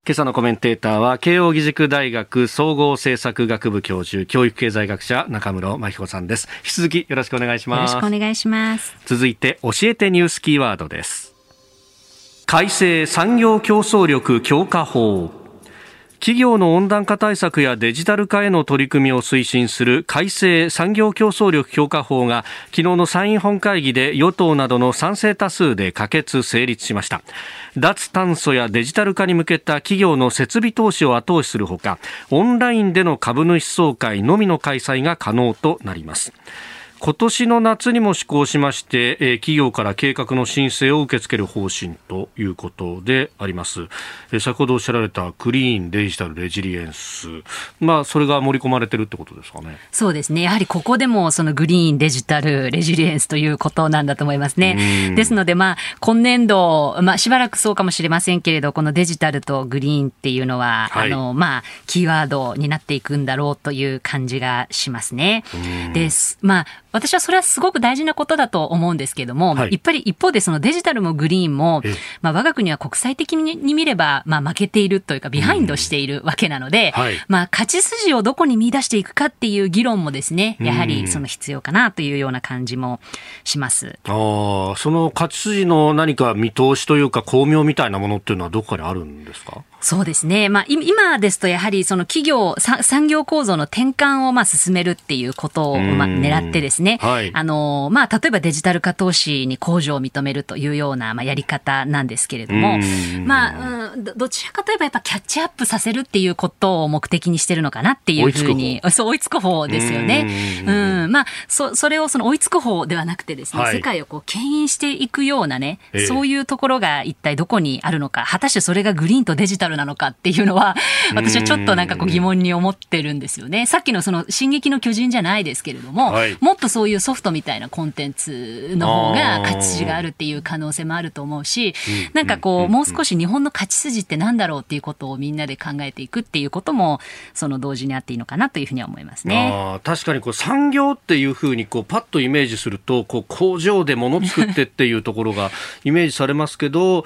今朝のコメンテーターは慶應義塾大学総合政策学部教授教育経済学者中室真彦さんです。引き続きよろしくお願いします。よろしくお願いします。続いて教えてニュースキーワードです。改正産業競争力強化法企業の温暖化対策やデジタル化への取り組みを推進する改正産業競争力強化法が昨日の参院本会議で与党などの賛成多数で可決成立しました。脱炭素やデジタル化に向けた企業の設備投資を後押しするほかオンラインでの株主総会のみの開催が可能となります。今年の夏にも施行しまして、えー、企業から計画の申請を受け付ける方針ということであります。えー、先ほどおっしゃられたクリーンデジタルレジリエンス、まあ、それが盛り込まれてるってことですかね。そうですね。やはりここでもそのグリーンデジタルレジリエンスということなんだと思いますね。ですので、まあ、今年度、まあ、しばらくそうかもしれませんけれど、このデジタルとグリーンっていうのは、はい、あの、まあ、キーワードになっていくんだろうという感じがしますね。です。まあ、私はそれはすごく大事なことだと思うんですけれども、はい、やっぱり一方でそのデジタルもグリーンも、まあ、我が国は国際的に見れば、まあ、負けているというか、ビハインドしているわけなので、はい、まあ、勝ち筋をどこに見出していくかっていう議論もですね、やはりその必要かなというような感じもします。ああ、その勝ち筋の何か見通しというか、巧妙みたいなものっていうのはどこかにあるんですか？そうですね。まあ、今ですとやはりその企業、産業構造の転換をまあ進めるっていうことをまあ狙ってですね、はい、あの、まあ、例えばデジタル化投資に控除を認めるというようなまあやり方なんですけれども、まあ、うん、どちらかといえばやっぱキャッチアップさせるっていうことを目的にしてるのかなっていうふうに、そう、追いつく方ですよね。うん、まあ、そ、それをその追いつく方ではなくてですね、はい、世界をこう牽引していくようなね、そういうところが一体どこにあるのか、果たしてそれがグリーンとデジタルルなのかっていうのは、私はちょっとなんかこう疑問に思ってるんですよね。さっきのその、進撃の巨人じゃないですけれども、はい、もっとそういうソフトみたいなコンテンツの方が勝ち筋があるっていう可能性もあると思うし、なんかこう、もう少し日本の勝ち筋ってなんだろうっていうことをみんなで考えていくっていうことも、その同時にあっていいのかなというふうには思いますね。確かにこう産業っていうふうにこうパッとイメージすると、こう工場で物作ってっていうところがイメージされますけど、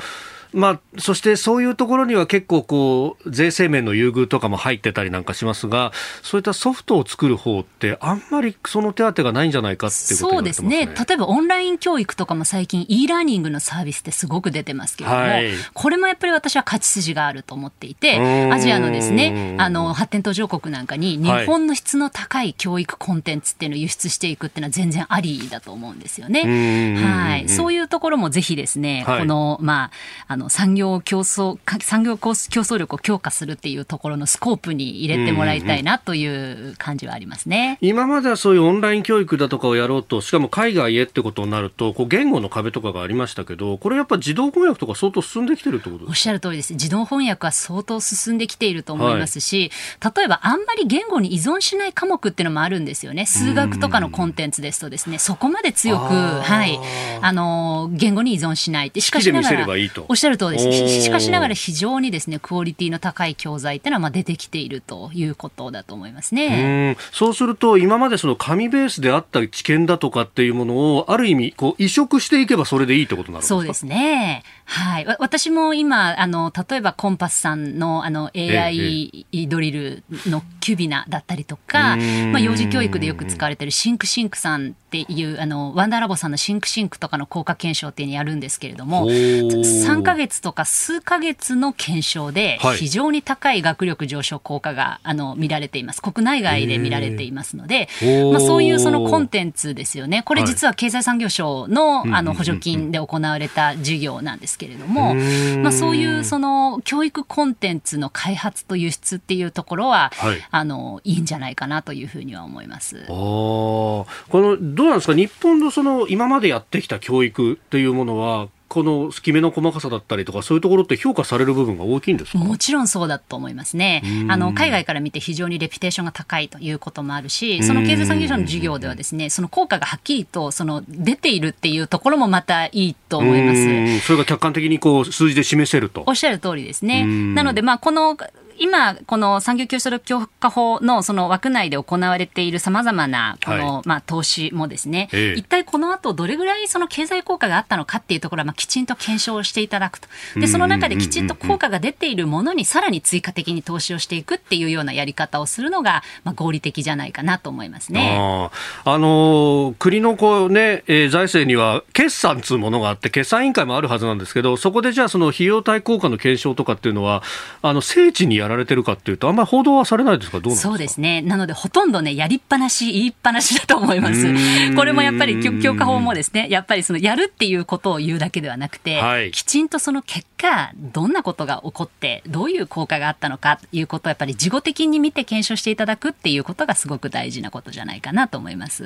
まあ、そしてそういうところには結構こう税制面の優遇とかも入ってたりなんかしますがそういったソフトを作る方ってあんまりその手当がないんじゃないかっていうこと、ね、そうですね。例えばオンライン教育とかも最近 e ラーニングのサービスってすごく出てますけれども、はい、これもやっぱり私は勝ち筋があると思っていてアジアのですねあの発展途上国なんかに日本の質の高い教育コンテンツっていうのを輸出していくっていうのは全然ありだと思うんですよね。はい、そういうところもぜひですね、はい、このまああの産業競争、産業競争力を強化するっていうところのスコープに入れてもらいたいなという感じはありますね。今まではそういうオンライン教育だとかをやろうと、しかも海外へってことになると、こう言語の壁とかがありましたけど、これやっぱ自動翻訳とか相当進んできてるってことですか？おっしゃる通りです。自動翻訳は相当進んできていると思いますし、はい、例えばあんまり言語に依存しない科目っていうのもあるんですよね。数学とかのコンテンツですとですね、そこまで強く、はい、あの、言語に依存しない。って、しかしながら、おっしゃる通りです。しかしながら非常にですね、クオリティの高い教材っていうのはまあ出てきているということだと思いますね。そうすると、今までその紙ベースであった知見だとかっていうものを、ある意味、こう移植していけばそれでいいってことなるんですか？そうですね。はい。私も今、あの、例えば COMPASS さんのあの AI ドリルの Qubena だったりとか、まあ、幼児教育でよく使われている Think!Think! さんっていう、あの、ワンダーラボさんの Think!Think! とかの効果検証っていうのをやるんですけれども、3ヶ月とか数ヶ月の検証で、非常に高い学力上昇効果が、あの、見られています。国内外で見られていますので、まあ、そういうそのコンテンツですよね。これ実は経済産業省の、あの、補助金で行われた事業なんですけれども、まあ、そういうその教育コンテンツの開発と輸出っていうところは、はい、あのいいんじゃないかなというふうには思います。あこのどうなんですか？日本のその今までやってきた教育というものはこのきめの細かさだったりとか、そういうところって評価される部分が大きいんですか？もちろんそうだと思いますね。あの、海外から見て非常にレピュテーションが高いということもあるし、その経済産業省の授業ではですね、その効果がはっきりと、その、出ているっていうところもまたいいと思います。それが客観的にこう、数字で示せると。おっしゃる通りですね。なので、まあ、この、今、この産業競争力強化法のその枠内で行われているさまざまなこの、はい、まあ投資もですね、ええ、一体この後どれぐらいその経済効果があったのかっていうところはまあきちんと検証していただくと。で、その中できちんと効果が出ているものにさらに追加的に投資をしていくっていうようなやり方をするのが、まあ合理的じゃないかなと思いますね。あ、あのー、国のこうね、えー、財政には決算つうものがあって、決算委員会もあるはずなんですけど、そこでじゃあその費用対効果の検証とかっていうのは、あの、聖地にややられてるかっていうと、あんまり報道はされないですか、どうなんですか？そうですね。なので、ほとんどね、やりっぱなし、言いっぱなしだと思います。これもやっぱり、強化法もですね、やっぱりその、やるっていうことを言うだけではなくて、はい、きちんとその結果、どんなことが起こって、どういう効果があったのかということを、やっぱり事後的に見て検証していただくっていうことがすごく大事なことじゃないかなと思います。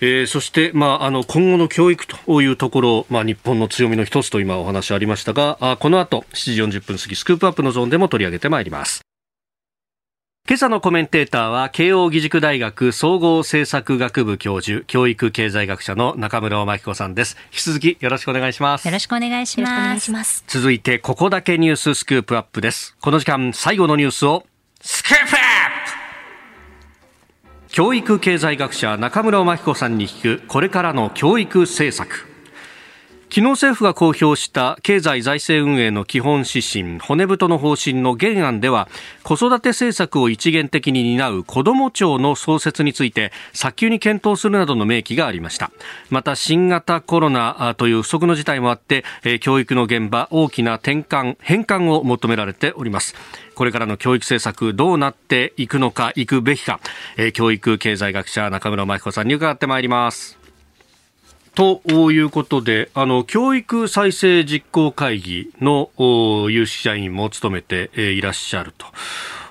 えー、そして、まあ、あの今後の教育というところ、まあ、日本の強みの一つと今お話ありましたがあこの後7時40分過ぎスクープアップのゾーンでも取り上げてまいります。今朝のコメンテーターは慶應義塾大学総合政策学部教授教育経済学者の中村真紀子さんです。引き続きよろしくお願いします。よろしくお願いします。続いてここだけニューススクープアップです。この時間最後のニュースをスクープアップ教育経済学者中村真紀子さんに聞くこれからの教育政策。昨日政府が公表した経済財政運営の基本指針骨太の方針の原案では子育て政策を一元的に担う子ども庁の創設について早急に検討するなどの明記がありました。また新型コロナという不測の事態もあって教育の現場大きな転換変換を求められております。これからの教育政策どうなっていくのかいくべきかえ、教育経済学者中村真紀子さんに伺ってまいりますということで、あの、教育再生実行会議の有識者員も務めていらっしゃると。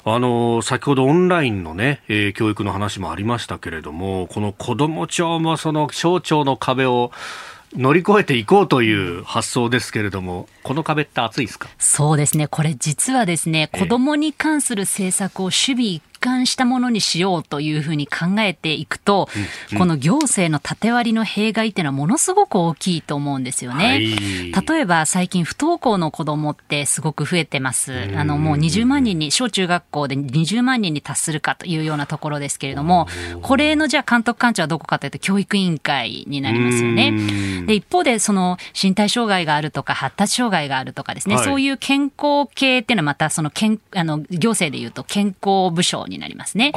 あの、先ほどオンラインのね、えー、教育の話もありましたけれども、この子ども庁もその省庁の壁を乗り越えていこうという発想ですけれども、この壁って厚いですか？そうですね。これ実はですね、子供に関する政策を守備一貫したものにしようというふうに考えていくと、うんうん、この行政の縦割りの弊害っていうのはものすごく大きいと思うんですよね。はい、例えば最近不登校の子供ってすごく増えてます。あのもう20万人に、小中学校で20万人に達するかというようなところですけれども、これのじゃあ監督官庁はどこかというと教育委員会になりますよね。で、一方でその身体障害があるとか発達障害があるとかですね、はい、そういう健康系っていうのはまたその健あの行政でいうと健康部署になりますね。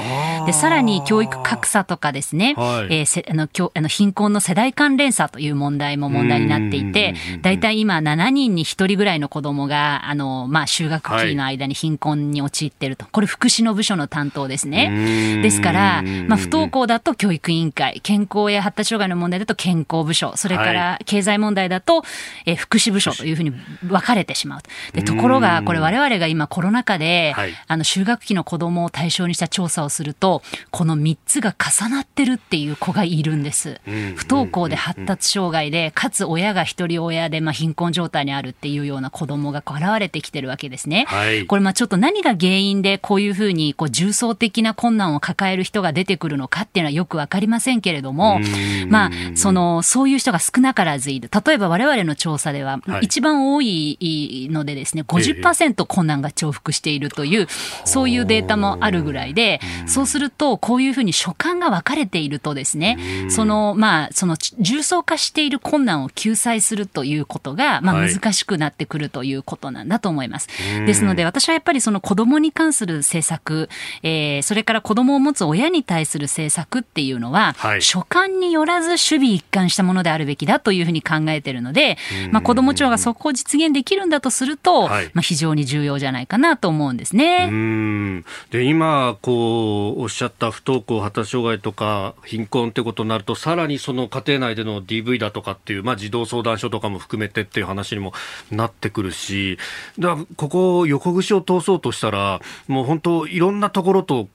で、さらに教育格差とかですね、はい、えー、せあのあの貧困の世代間連鎖という問題も問題になっていて、大体今7人に1人ぐらいの子供が、あの、まあ、就学期の間に貧困に陥っていると。これ福祉の部署の担当ですね。ですから、まあ、不登校だと教育委員会、健康や発達障害の問題だと健康部署、それから経済問題だと、えー、福祉部署というふうに分かれてしまう。でところが、これ我々が今コロナ禍で、はい、あの、就学期の子供を対象にした調査をすると、この3つが重なってるっていう子がいるんです。不登校で発達障害で、かつ親が一人親で、まあ、貧困状態にあるっていうような子供が現れてきてるわけですね。はい、これ、まあちょっと何が原因でこういうふうに、こう、重層的な困難を抱える人が出てくるのかっていうのはよくわかりませんけれども、まあ、その、そういう人が少なからずいる。例えば我々の調査では、一番多いのでですね、50%困難が重複しているという、そういうデータもあるぐらいで、そうすると、こういうふうに所管が分かれているとですね、その、まあ、その重層化している困難を救済するということが、まあ、難しくなってくるということなんだと思います。ですので、私はやっぱりその子供に関する政策、えー、それから子供を持つ親に対する政策っていうのは、はい、所管によらず守備一貫したものであるべきだというふうに考えているので、まあ、子供庁がそこを実現できるんだとすると、はい、まあ、非常に重要じゃないかなと思うんですね。うん。で今こうおっしゃった不登校、発達障害とか貧困ってことになるとさらにその家庭内での DV だとかっていう、まあ、児童相談所とかも含めてっていう話にもなってくるしだここ横串を通そうとしたらもう本当いろんなところと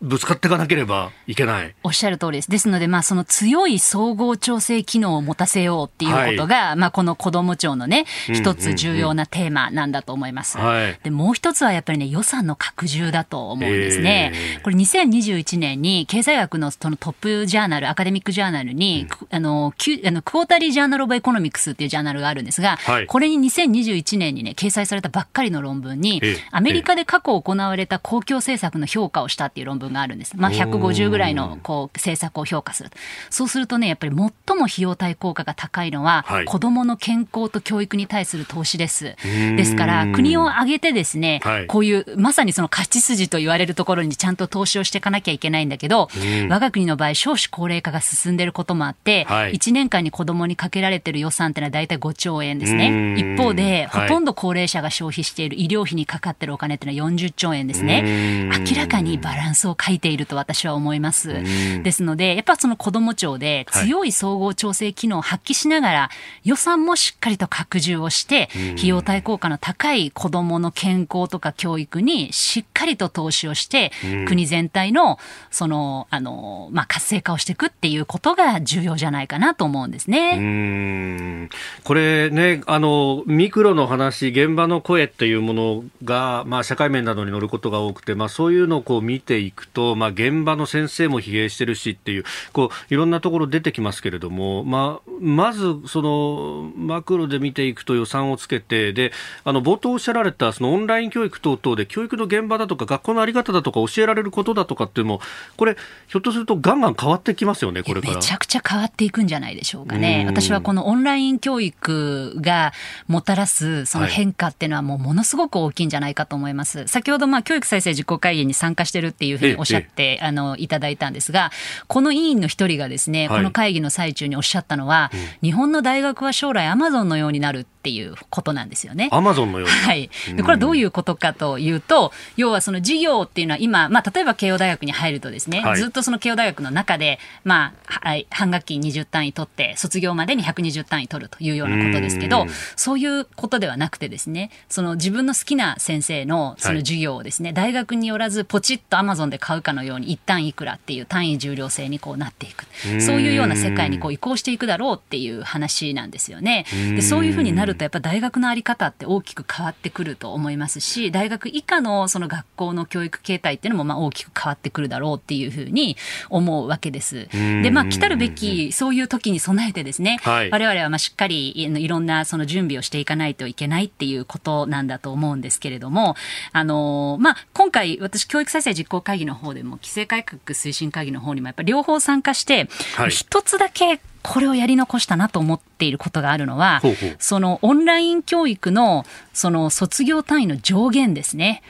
ぶつかっていかなければいけない。おっしゃる通りです。ですので、まあ、その強い総合調整機能を持たせようっていうことが、はい、まあ、この子ども庁のね、一つ重要なテーマなんだと思います。で、もう一つはやっぱりね、予算の拡充だと思うんですね。えー、これ2021年に経済学のそのトップジャーナル、アカデミックジャーナルに、うん、あの、あのクォータリージャーナルオブエコノミクスっていうジャーナルがあるんですが、はい、これに2021年にね、掲載されたばっかりの論文に、えー、アメリカで過去行われた公共政策の評価をしたっていう論文文があるんです。まあ、150ぐらいのこう政策を評価する。そうするとね、やっぱり最も費用対効果が高いのは、はい子どもの健康と教育に対する投資です。ですから、国を挙げてですね、はいこういうまさにその勝ち筋と言われるところにちゃんと投資をしていかなきゃいけないんだけど、我が国の場合、少子高齢化が進んでいることもあって、はい1年間に子どもにかけられている予算ってのは大体5兆円ですね。うん一方で、はいほとんど高齢者が消費している医療費にかかっているお金っていうのは40兆円ですね。明らかにバランスを欠いていると私は思います。ですので、やっぱその子ども庁で強い総合調整機能を発揮しながら、予算もしっかりと拡充をして、費用対効果の高い子どもの健康とか教育にしっかりと投資をして、国全体の、その、あの、まあ、活性化をしていくっていうことが重要じゃないかなと思うんですうね。これね、あの、ミクロの話、現場の声っていうものが、まあ、社会面などに乗ることが多くて、まあ、そういうのをこう見ていくと、まあ、現場の先生も疲弊してるしっていう、こう、いろんなところ出てきますけれども、まあ、まず、その、マクロで見ていくと予算をつけて、で、あの、冒頭おっしゃられた、そのオンライン教育等々で、教育の現場だとか、学校のあり方だとか、教えられることだとかっていうのも、これ、ひょっとするとガンガン変わってきますよね、これから。めちゃくちゃ変わっていくんじゃないでしょうかね。うん私はこのオンライン教育がもたらすその変化っていうのはもうものすごく大きいんじゃないかと思います。先ほどまあ教育再生実行会議に参加してるっていうふうにおっしゃって、あのいただいたんですが、この委員の一人がですね、はい。この会議の最中におっしゃったのは、日本の大学は将来アマゾンのようになるっていうことなんですよね。アマゾンのように。はい、でこれはどういうことかというと、要はその授業っていうのは今、まあ、例えば慶応大学に入るとですね、はいずっとその慶応大学の中で、まあはい、半学期20単位取って、卒業までに120単位取るというようなことですけどうん、そういうことではなくてですね、その自分の好きな先生のその授業をですね、大学によらずポチッとアマゾンで買うかのように、一単いくらっていう単位重量制にこうなっていく。そういうような世界にこう移行していくだろうっていう話なんですよね。でそういうふうになると、やっぱ大学のあり方って大きく変わってくると思いますし、大学以下のその学校の教育形態っていうのもまあ大きく変わってくるだろうっていうふうに思うわけです。で、まあ、来たるべきそういう時に備えてですね、はい。我々はまあしっかりいいろんなその準備をしていかないといけないっていうことなんだと思うんですけれども、あのまあ、今回私教育再生実行会議の方でも規制改革推進会議の方にもやっぱり両方参加して、はい。一つだけこれをやり残したなと思っていることがあるのは、ほうほうそのオンライン教育のその卒業単位の上限ですね。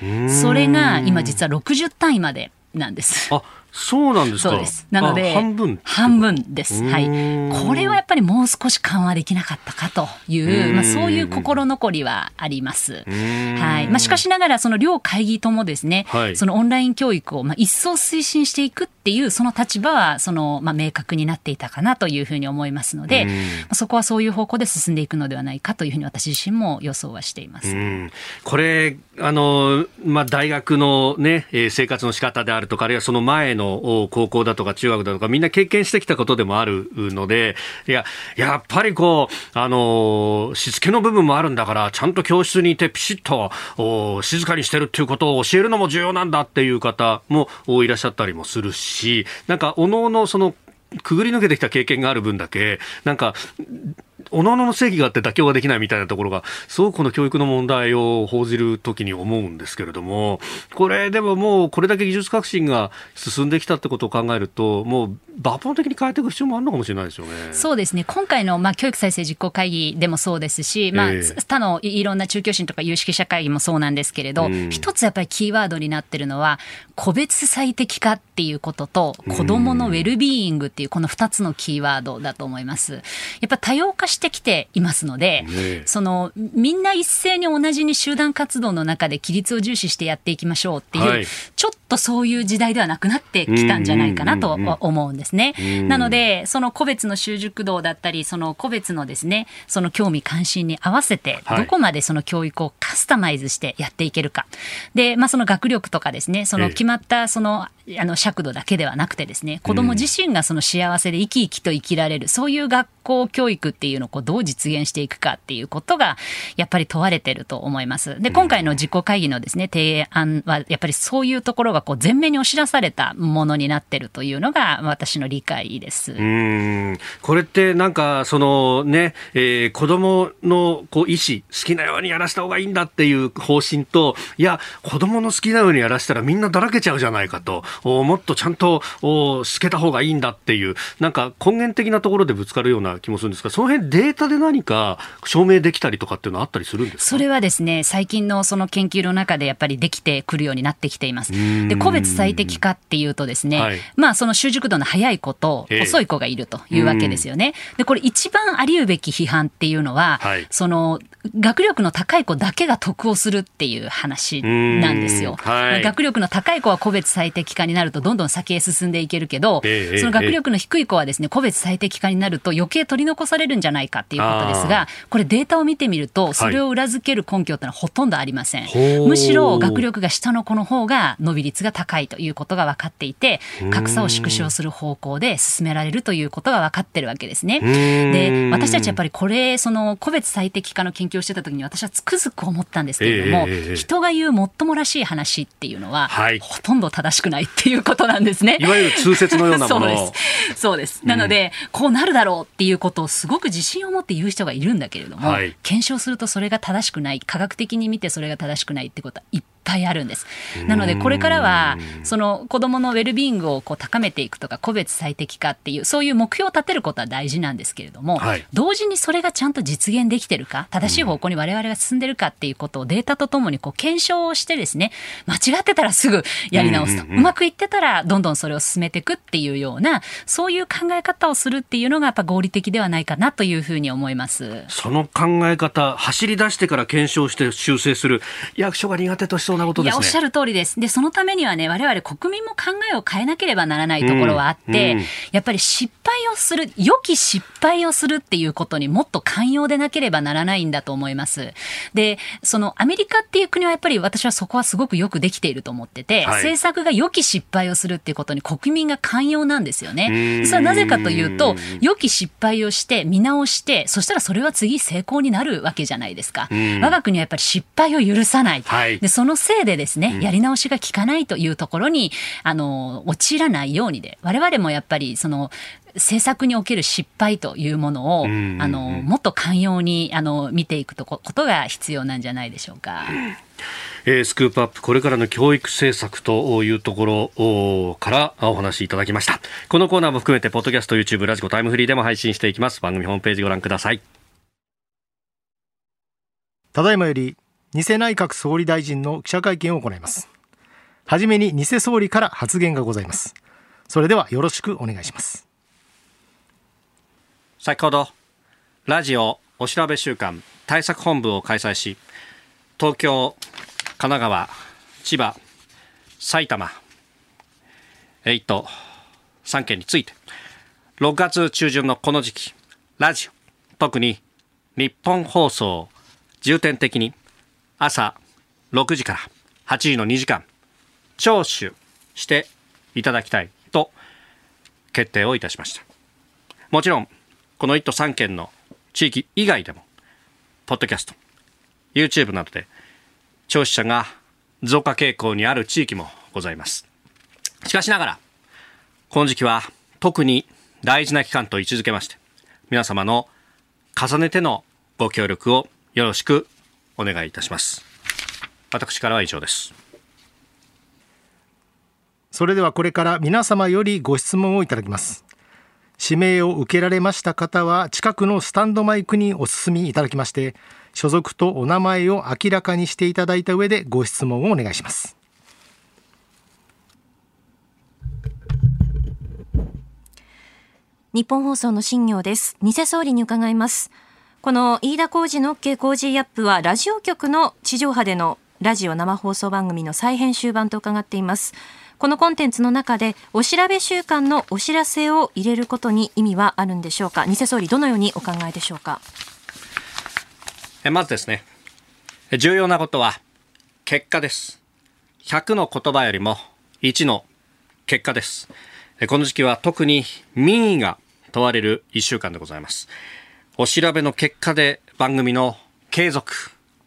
それが今実は60単位までなんです。あ、そうなんですか。そうです。なので、あ半分。半分です。はい。うんこれはやっぱりもう少し緩和できなかったかという、まあそういう心残りはあります。はい。まあしかしながら、その両会議ともですね、はいそのオンライン教育をまあ一層推進していくっていう、その立場は、その、まあ明確になっていたかなというふうに思いますので、まあそこはそういう方向で進んでいくのではないかというふうに私自身も予想はしています。うんこれ、あの、まあ、大学のね、えー生活の仕方であるとか、あるいはその前のお高校だとか中学だとか、みんな経験してきたことでもあるので、いや、やっぱりこう、あの、しつけの部分もあるんだから、ちゃんと教室にいてピシッと静かにしてるっていうことを教えるのも重要なんだっていう方もいらっしゃったりもするし、なんか、おのおのその、くぐり抜けてきた経験がある分だけ、なんか、おのおのの正義があって妥協ができないみたいなところが、すごくこの教育の問題を報じるときに思うんですけれども、これでももうこれだけ技術革新が進んできたってことを考えると、もう抜本的に変えていく必要もあるのかもしれないですよね。そうですね。今回の、まあ、教育再生実行会議でもそうですし、まあ、ええ他のいいろんな中教審とか有識者会議もそうなんですけれど、うん一つやっぱりキーワードになってるのは、個別最適化っていうことと、子供のウェルビーイングっていうこの二つのキーワードだと思います。やっぱ多様化してきていますので、えその、みんな一斉に同じに集団活動の中で規律を重視してやっていきましょうっていう、はい。ちょっとそういう時代ではなくなってきたんじゃないかなと思うんですね。なので、その個別の習熟度だったり、その個別のですね、その興味関心に合わせて、はい。どこまでその教育をカスタマイズしてやっていけるか。で、まあその学力とかですね、そえ。えの決まったその、あの尺度だけではなくてですね、子供自身がその幸せで生き生きと生きられる、そういう学校教育っていういうのをこうどう実現していくかっていうことがやっぱり問われてると思います。で今回の実行会議のですね提案はやっぱりそういうところがこう前面に押し出されたものになってるというのが私の理解です。うんこれってなんかそのね、えー、子供のこう意思好きなようにやらせた方がいいんだっていう方針といや子供の好きなようにやらせたらみんなだらけちゃうじゃないかともっとちゃんと透けた方がいいんだっていうなんか根源的なところでぶつかるような気もするんですがその辺データで何か証明できたりとかっていうのはあったりするんですそれはですね最近のその研究の中でやっぱりできてくるようになってきています。で個別最適化っていうとですね、はい、まあその習熟度の早い子と遅い子がいるというわけですよね。でこれ一番あり得べき批判っていうのは、はい、その学力の高い子だけが得をするっていう話なんですよ。はい、学力の高い子は個別最適化になるとどんどん先へ進んでいけるけど、えー、その学力の低い子はですね個別最適化になると余計取り残されるんじゃないかっていうことですが、これデータを見てみるとそれを裏付ける根拠ってのはほとんどありません。むしろ学力が下の子の方が伸び率が高いということが分かっていて、格差を縮小する方向で進められるということが分かってるわけですね。で、私たちやっぱりこれその個別最適化の研究をしてた時に私はつくづく思ったんですけれども、えー、人が言うもっともらしい話っていうのは、はい、ほとんど正しくないっていうことなんですね。いわゆる通説のようなもの (laughs) そうです。そうです。なので、うん、こうなるだろうっていうことをすごく自信を持って言う人がいるんだけれども、はい、検証するとそれが正しくない、科学的に見てそれが正しくないってことはいっぱいあるんです。なのでこれからはその子どものウェルビーイングをこう高めていくとか個別最適化っていうそういう目標を立てることは大事なんですけれども、はい、同時にそれがちゃんと実現できてるか正しい方向に我々が進んでるかっていうことをデータとともにこう検証をしてですね間違ってたらすぐやり直すと、うまくいってたらどんどんそれを進めていくっていうようなそういう考え方をするっていうのがやっぱ合理的ではないかなというふうに思います。その考え方走り出してから検証して修正する。役所が苦手としそうなことですね。おっしゃる通りです。で、そのためにはね、我々国民も考えを変えなければならないところはあって、うんうん、やっぱり失敗をする、良き失敗をするっていうことにもっと寛容でなければならないんだと思います。で、そのアメリカっていう国はやっぱり私はそこはすごくよくできていると思ってて、はい、政策が良き失敗をするっていうことに国民が寛容なんですよね。それはなぜかというと、良き失敗をして見直して、そしたらそれは次成功になるわけじゃないですか。我が国はやっぱり失敗を許さない。はい、で、そのせいでですね、やり直しが効かないというところに、あの、陥らないようにで、我々もやっぱり、その、政策における失敗というものを、あの、もっと寛容に、あの、見ていくとことが必要なんじゃないでしょうか。えー、スクープアップ、これからの教育政策というところからお話しいただきました。このコーナーも含めて、ポッドキャスト、YouTube、ラジコ、タイムフリーでも配信していきます。番組ホームページご覧ください。ただいまより偽内閣総理大臣の記者会見を行います。はじめに偽総理から発言がございます。それではよろしくお願いします。先ほど、ラジオお調べ週間対策本部を開催し、東京、神奈川、千葉、埼玉、1都3県について、6月中旬のこの時期、ラジオ、特に日本放送、重点的に朝6時から8時の2時間聴取していただきたいと決定をいたしました。もちろんこの1都3県の地域以外でもポッドキャスト YouTube などで聴取者が増加傾向にある地域もございます。しかしながらこの時期は特に大事な期間と位置づけまして皆様の重ねてのご協力をよろしくお願いいたします。私からは以上です。それではこれから皆様よりご質問をいただきます。指名を受けられました方は近くのスタンドマイクにお進みいただきまして所属とお名前を明らかにしていただいた上でご質問をお願いします。日本放送の新業です。偽総理に伺います。この飯田浩二の OK 工事アップはラジオ局の地上波でのラジオ生放送番組の再編集版と伺っています。このコンテンツの中でお調べ週間のお知らせを入れることに意味はあるんでしょうか？偽総理どのようにお考えでしょうか？まずですね、重要なことは結果です。100の言葉よりも1の結果です。この時期は特に民意が問われる1週間でございます。お調べの結果で番組の継続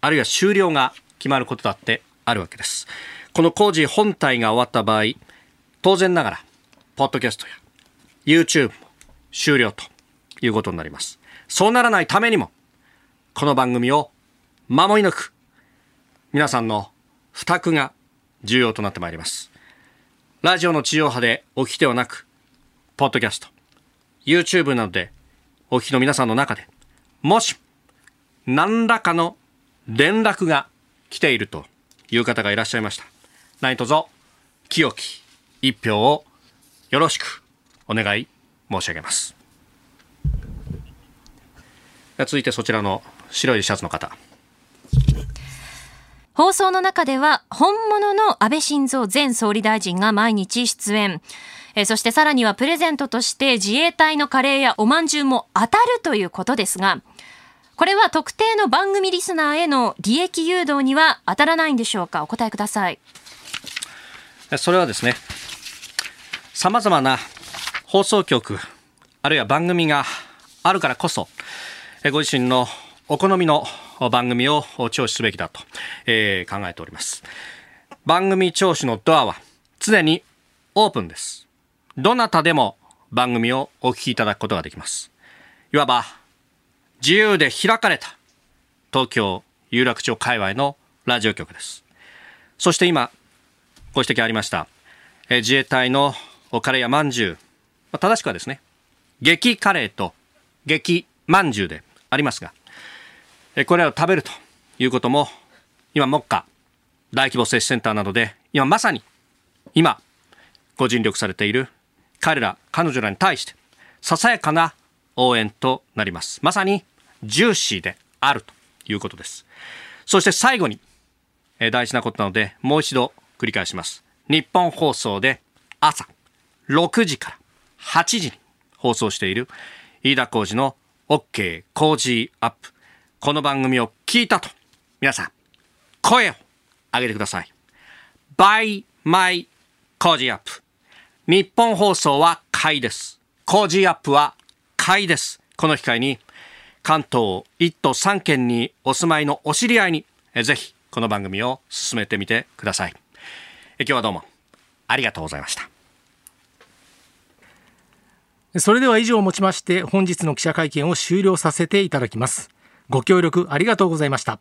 あるいは終了が決まることだってあるわけですこの工事本体が終わった場合当然ながらポッドキャストや YouTube も終了ということになります。そうならないためにもこの番組を守り抜く皆さんの負託が重要となってまいります。ラジオの地上波でお聞きではなくポッドキャスト YouTube などでお聞きの皆さんの中でもし何らかの連絡が来ているという方がいらっしゃいました。何卒清き一票をよろしくお願い申し上げます続いてそちらの白いシャツの方放送の中では本物の安倍晋三前総理大臣が毎日出演。えそしてさらにはプレゼントとして自衛隊のカレーやおまんじゅうも当たるということですが、これは特定の番組リスナーへの利益誘導には当たらないんでしょうか？お答えください。それはですね、様々な放送局、あるいは番組があるからこそ、ご自身のお好みの番組を聴取すべきだと、えー、考えております。番組聴取のドアは常にオープンです。どなたでも番組をお聞きいただくことができます。いわば自由で開かれた東京有楽町界隈のラジオ局です。そして今ご指摘ありました、え自衛隊のカレーやまんじゅう、まあ、正しくはですね、激カレーと激まんじゅうでありますが、えこれらを食べるということも、今、目下、大規模接種センターなどで、今まさに、今、ご尽力されている彼ら、彼女らに対して、ささやかな応援となります。まさに、ジューシーであるということです。そして最後に、え大事なことなので、もう一度繰り返します。日本放送で朝6時から8時に放送している飯田浩二の OK 工事アップこの番組を聞いたと、皆さん、声を上げてください。by my 工事アップ。日本放送は買いです。工事アップは買いです。この機会に、関東1都3県にお住まいのお知り合いに、ぜひこの番組を進めてみてください。今日はどうもありがとうございました。それでは以上をもちまして本日の記者会見を終了させていただきます。ご協力ありがとうございました。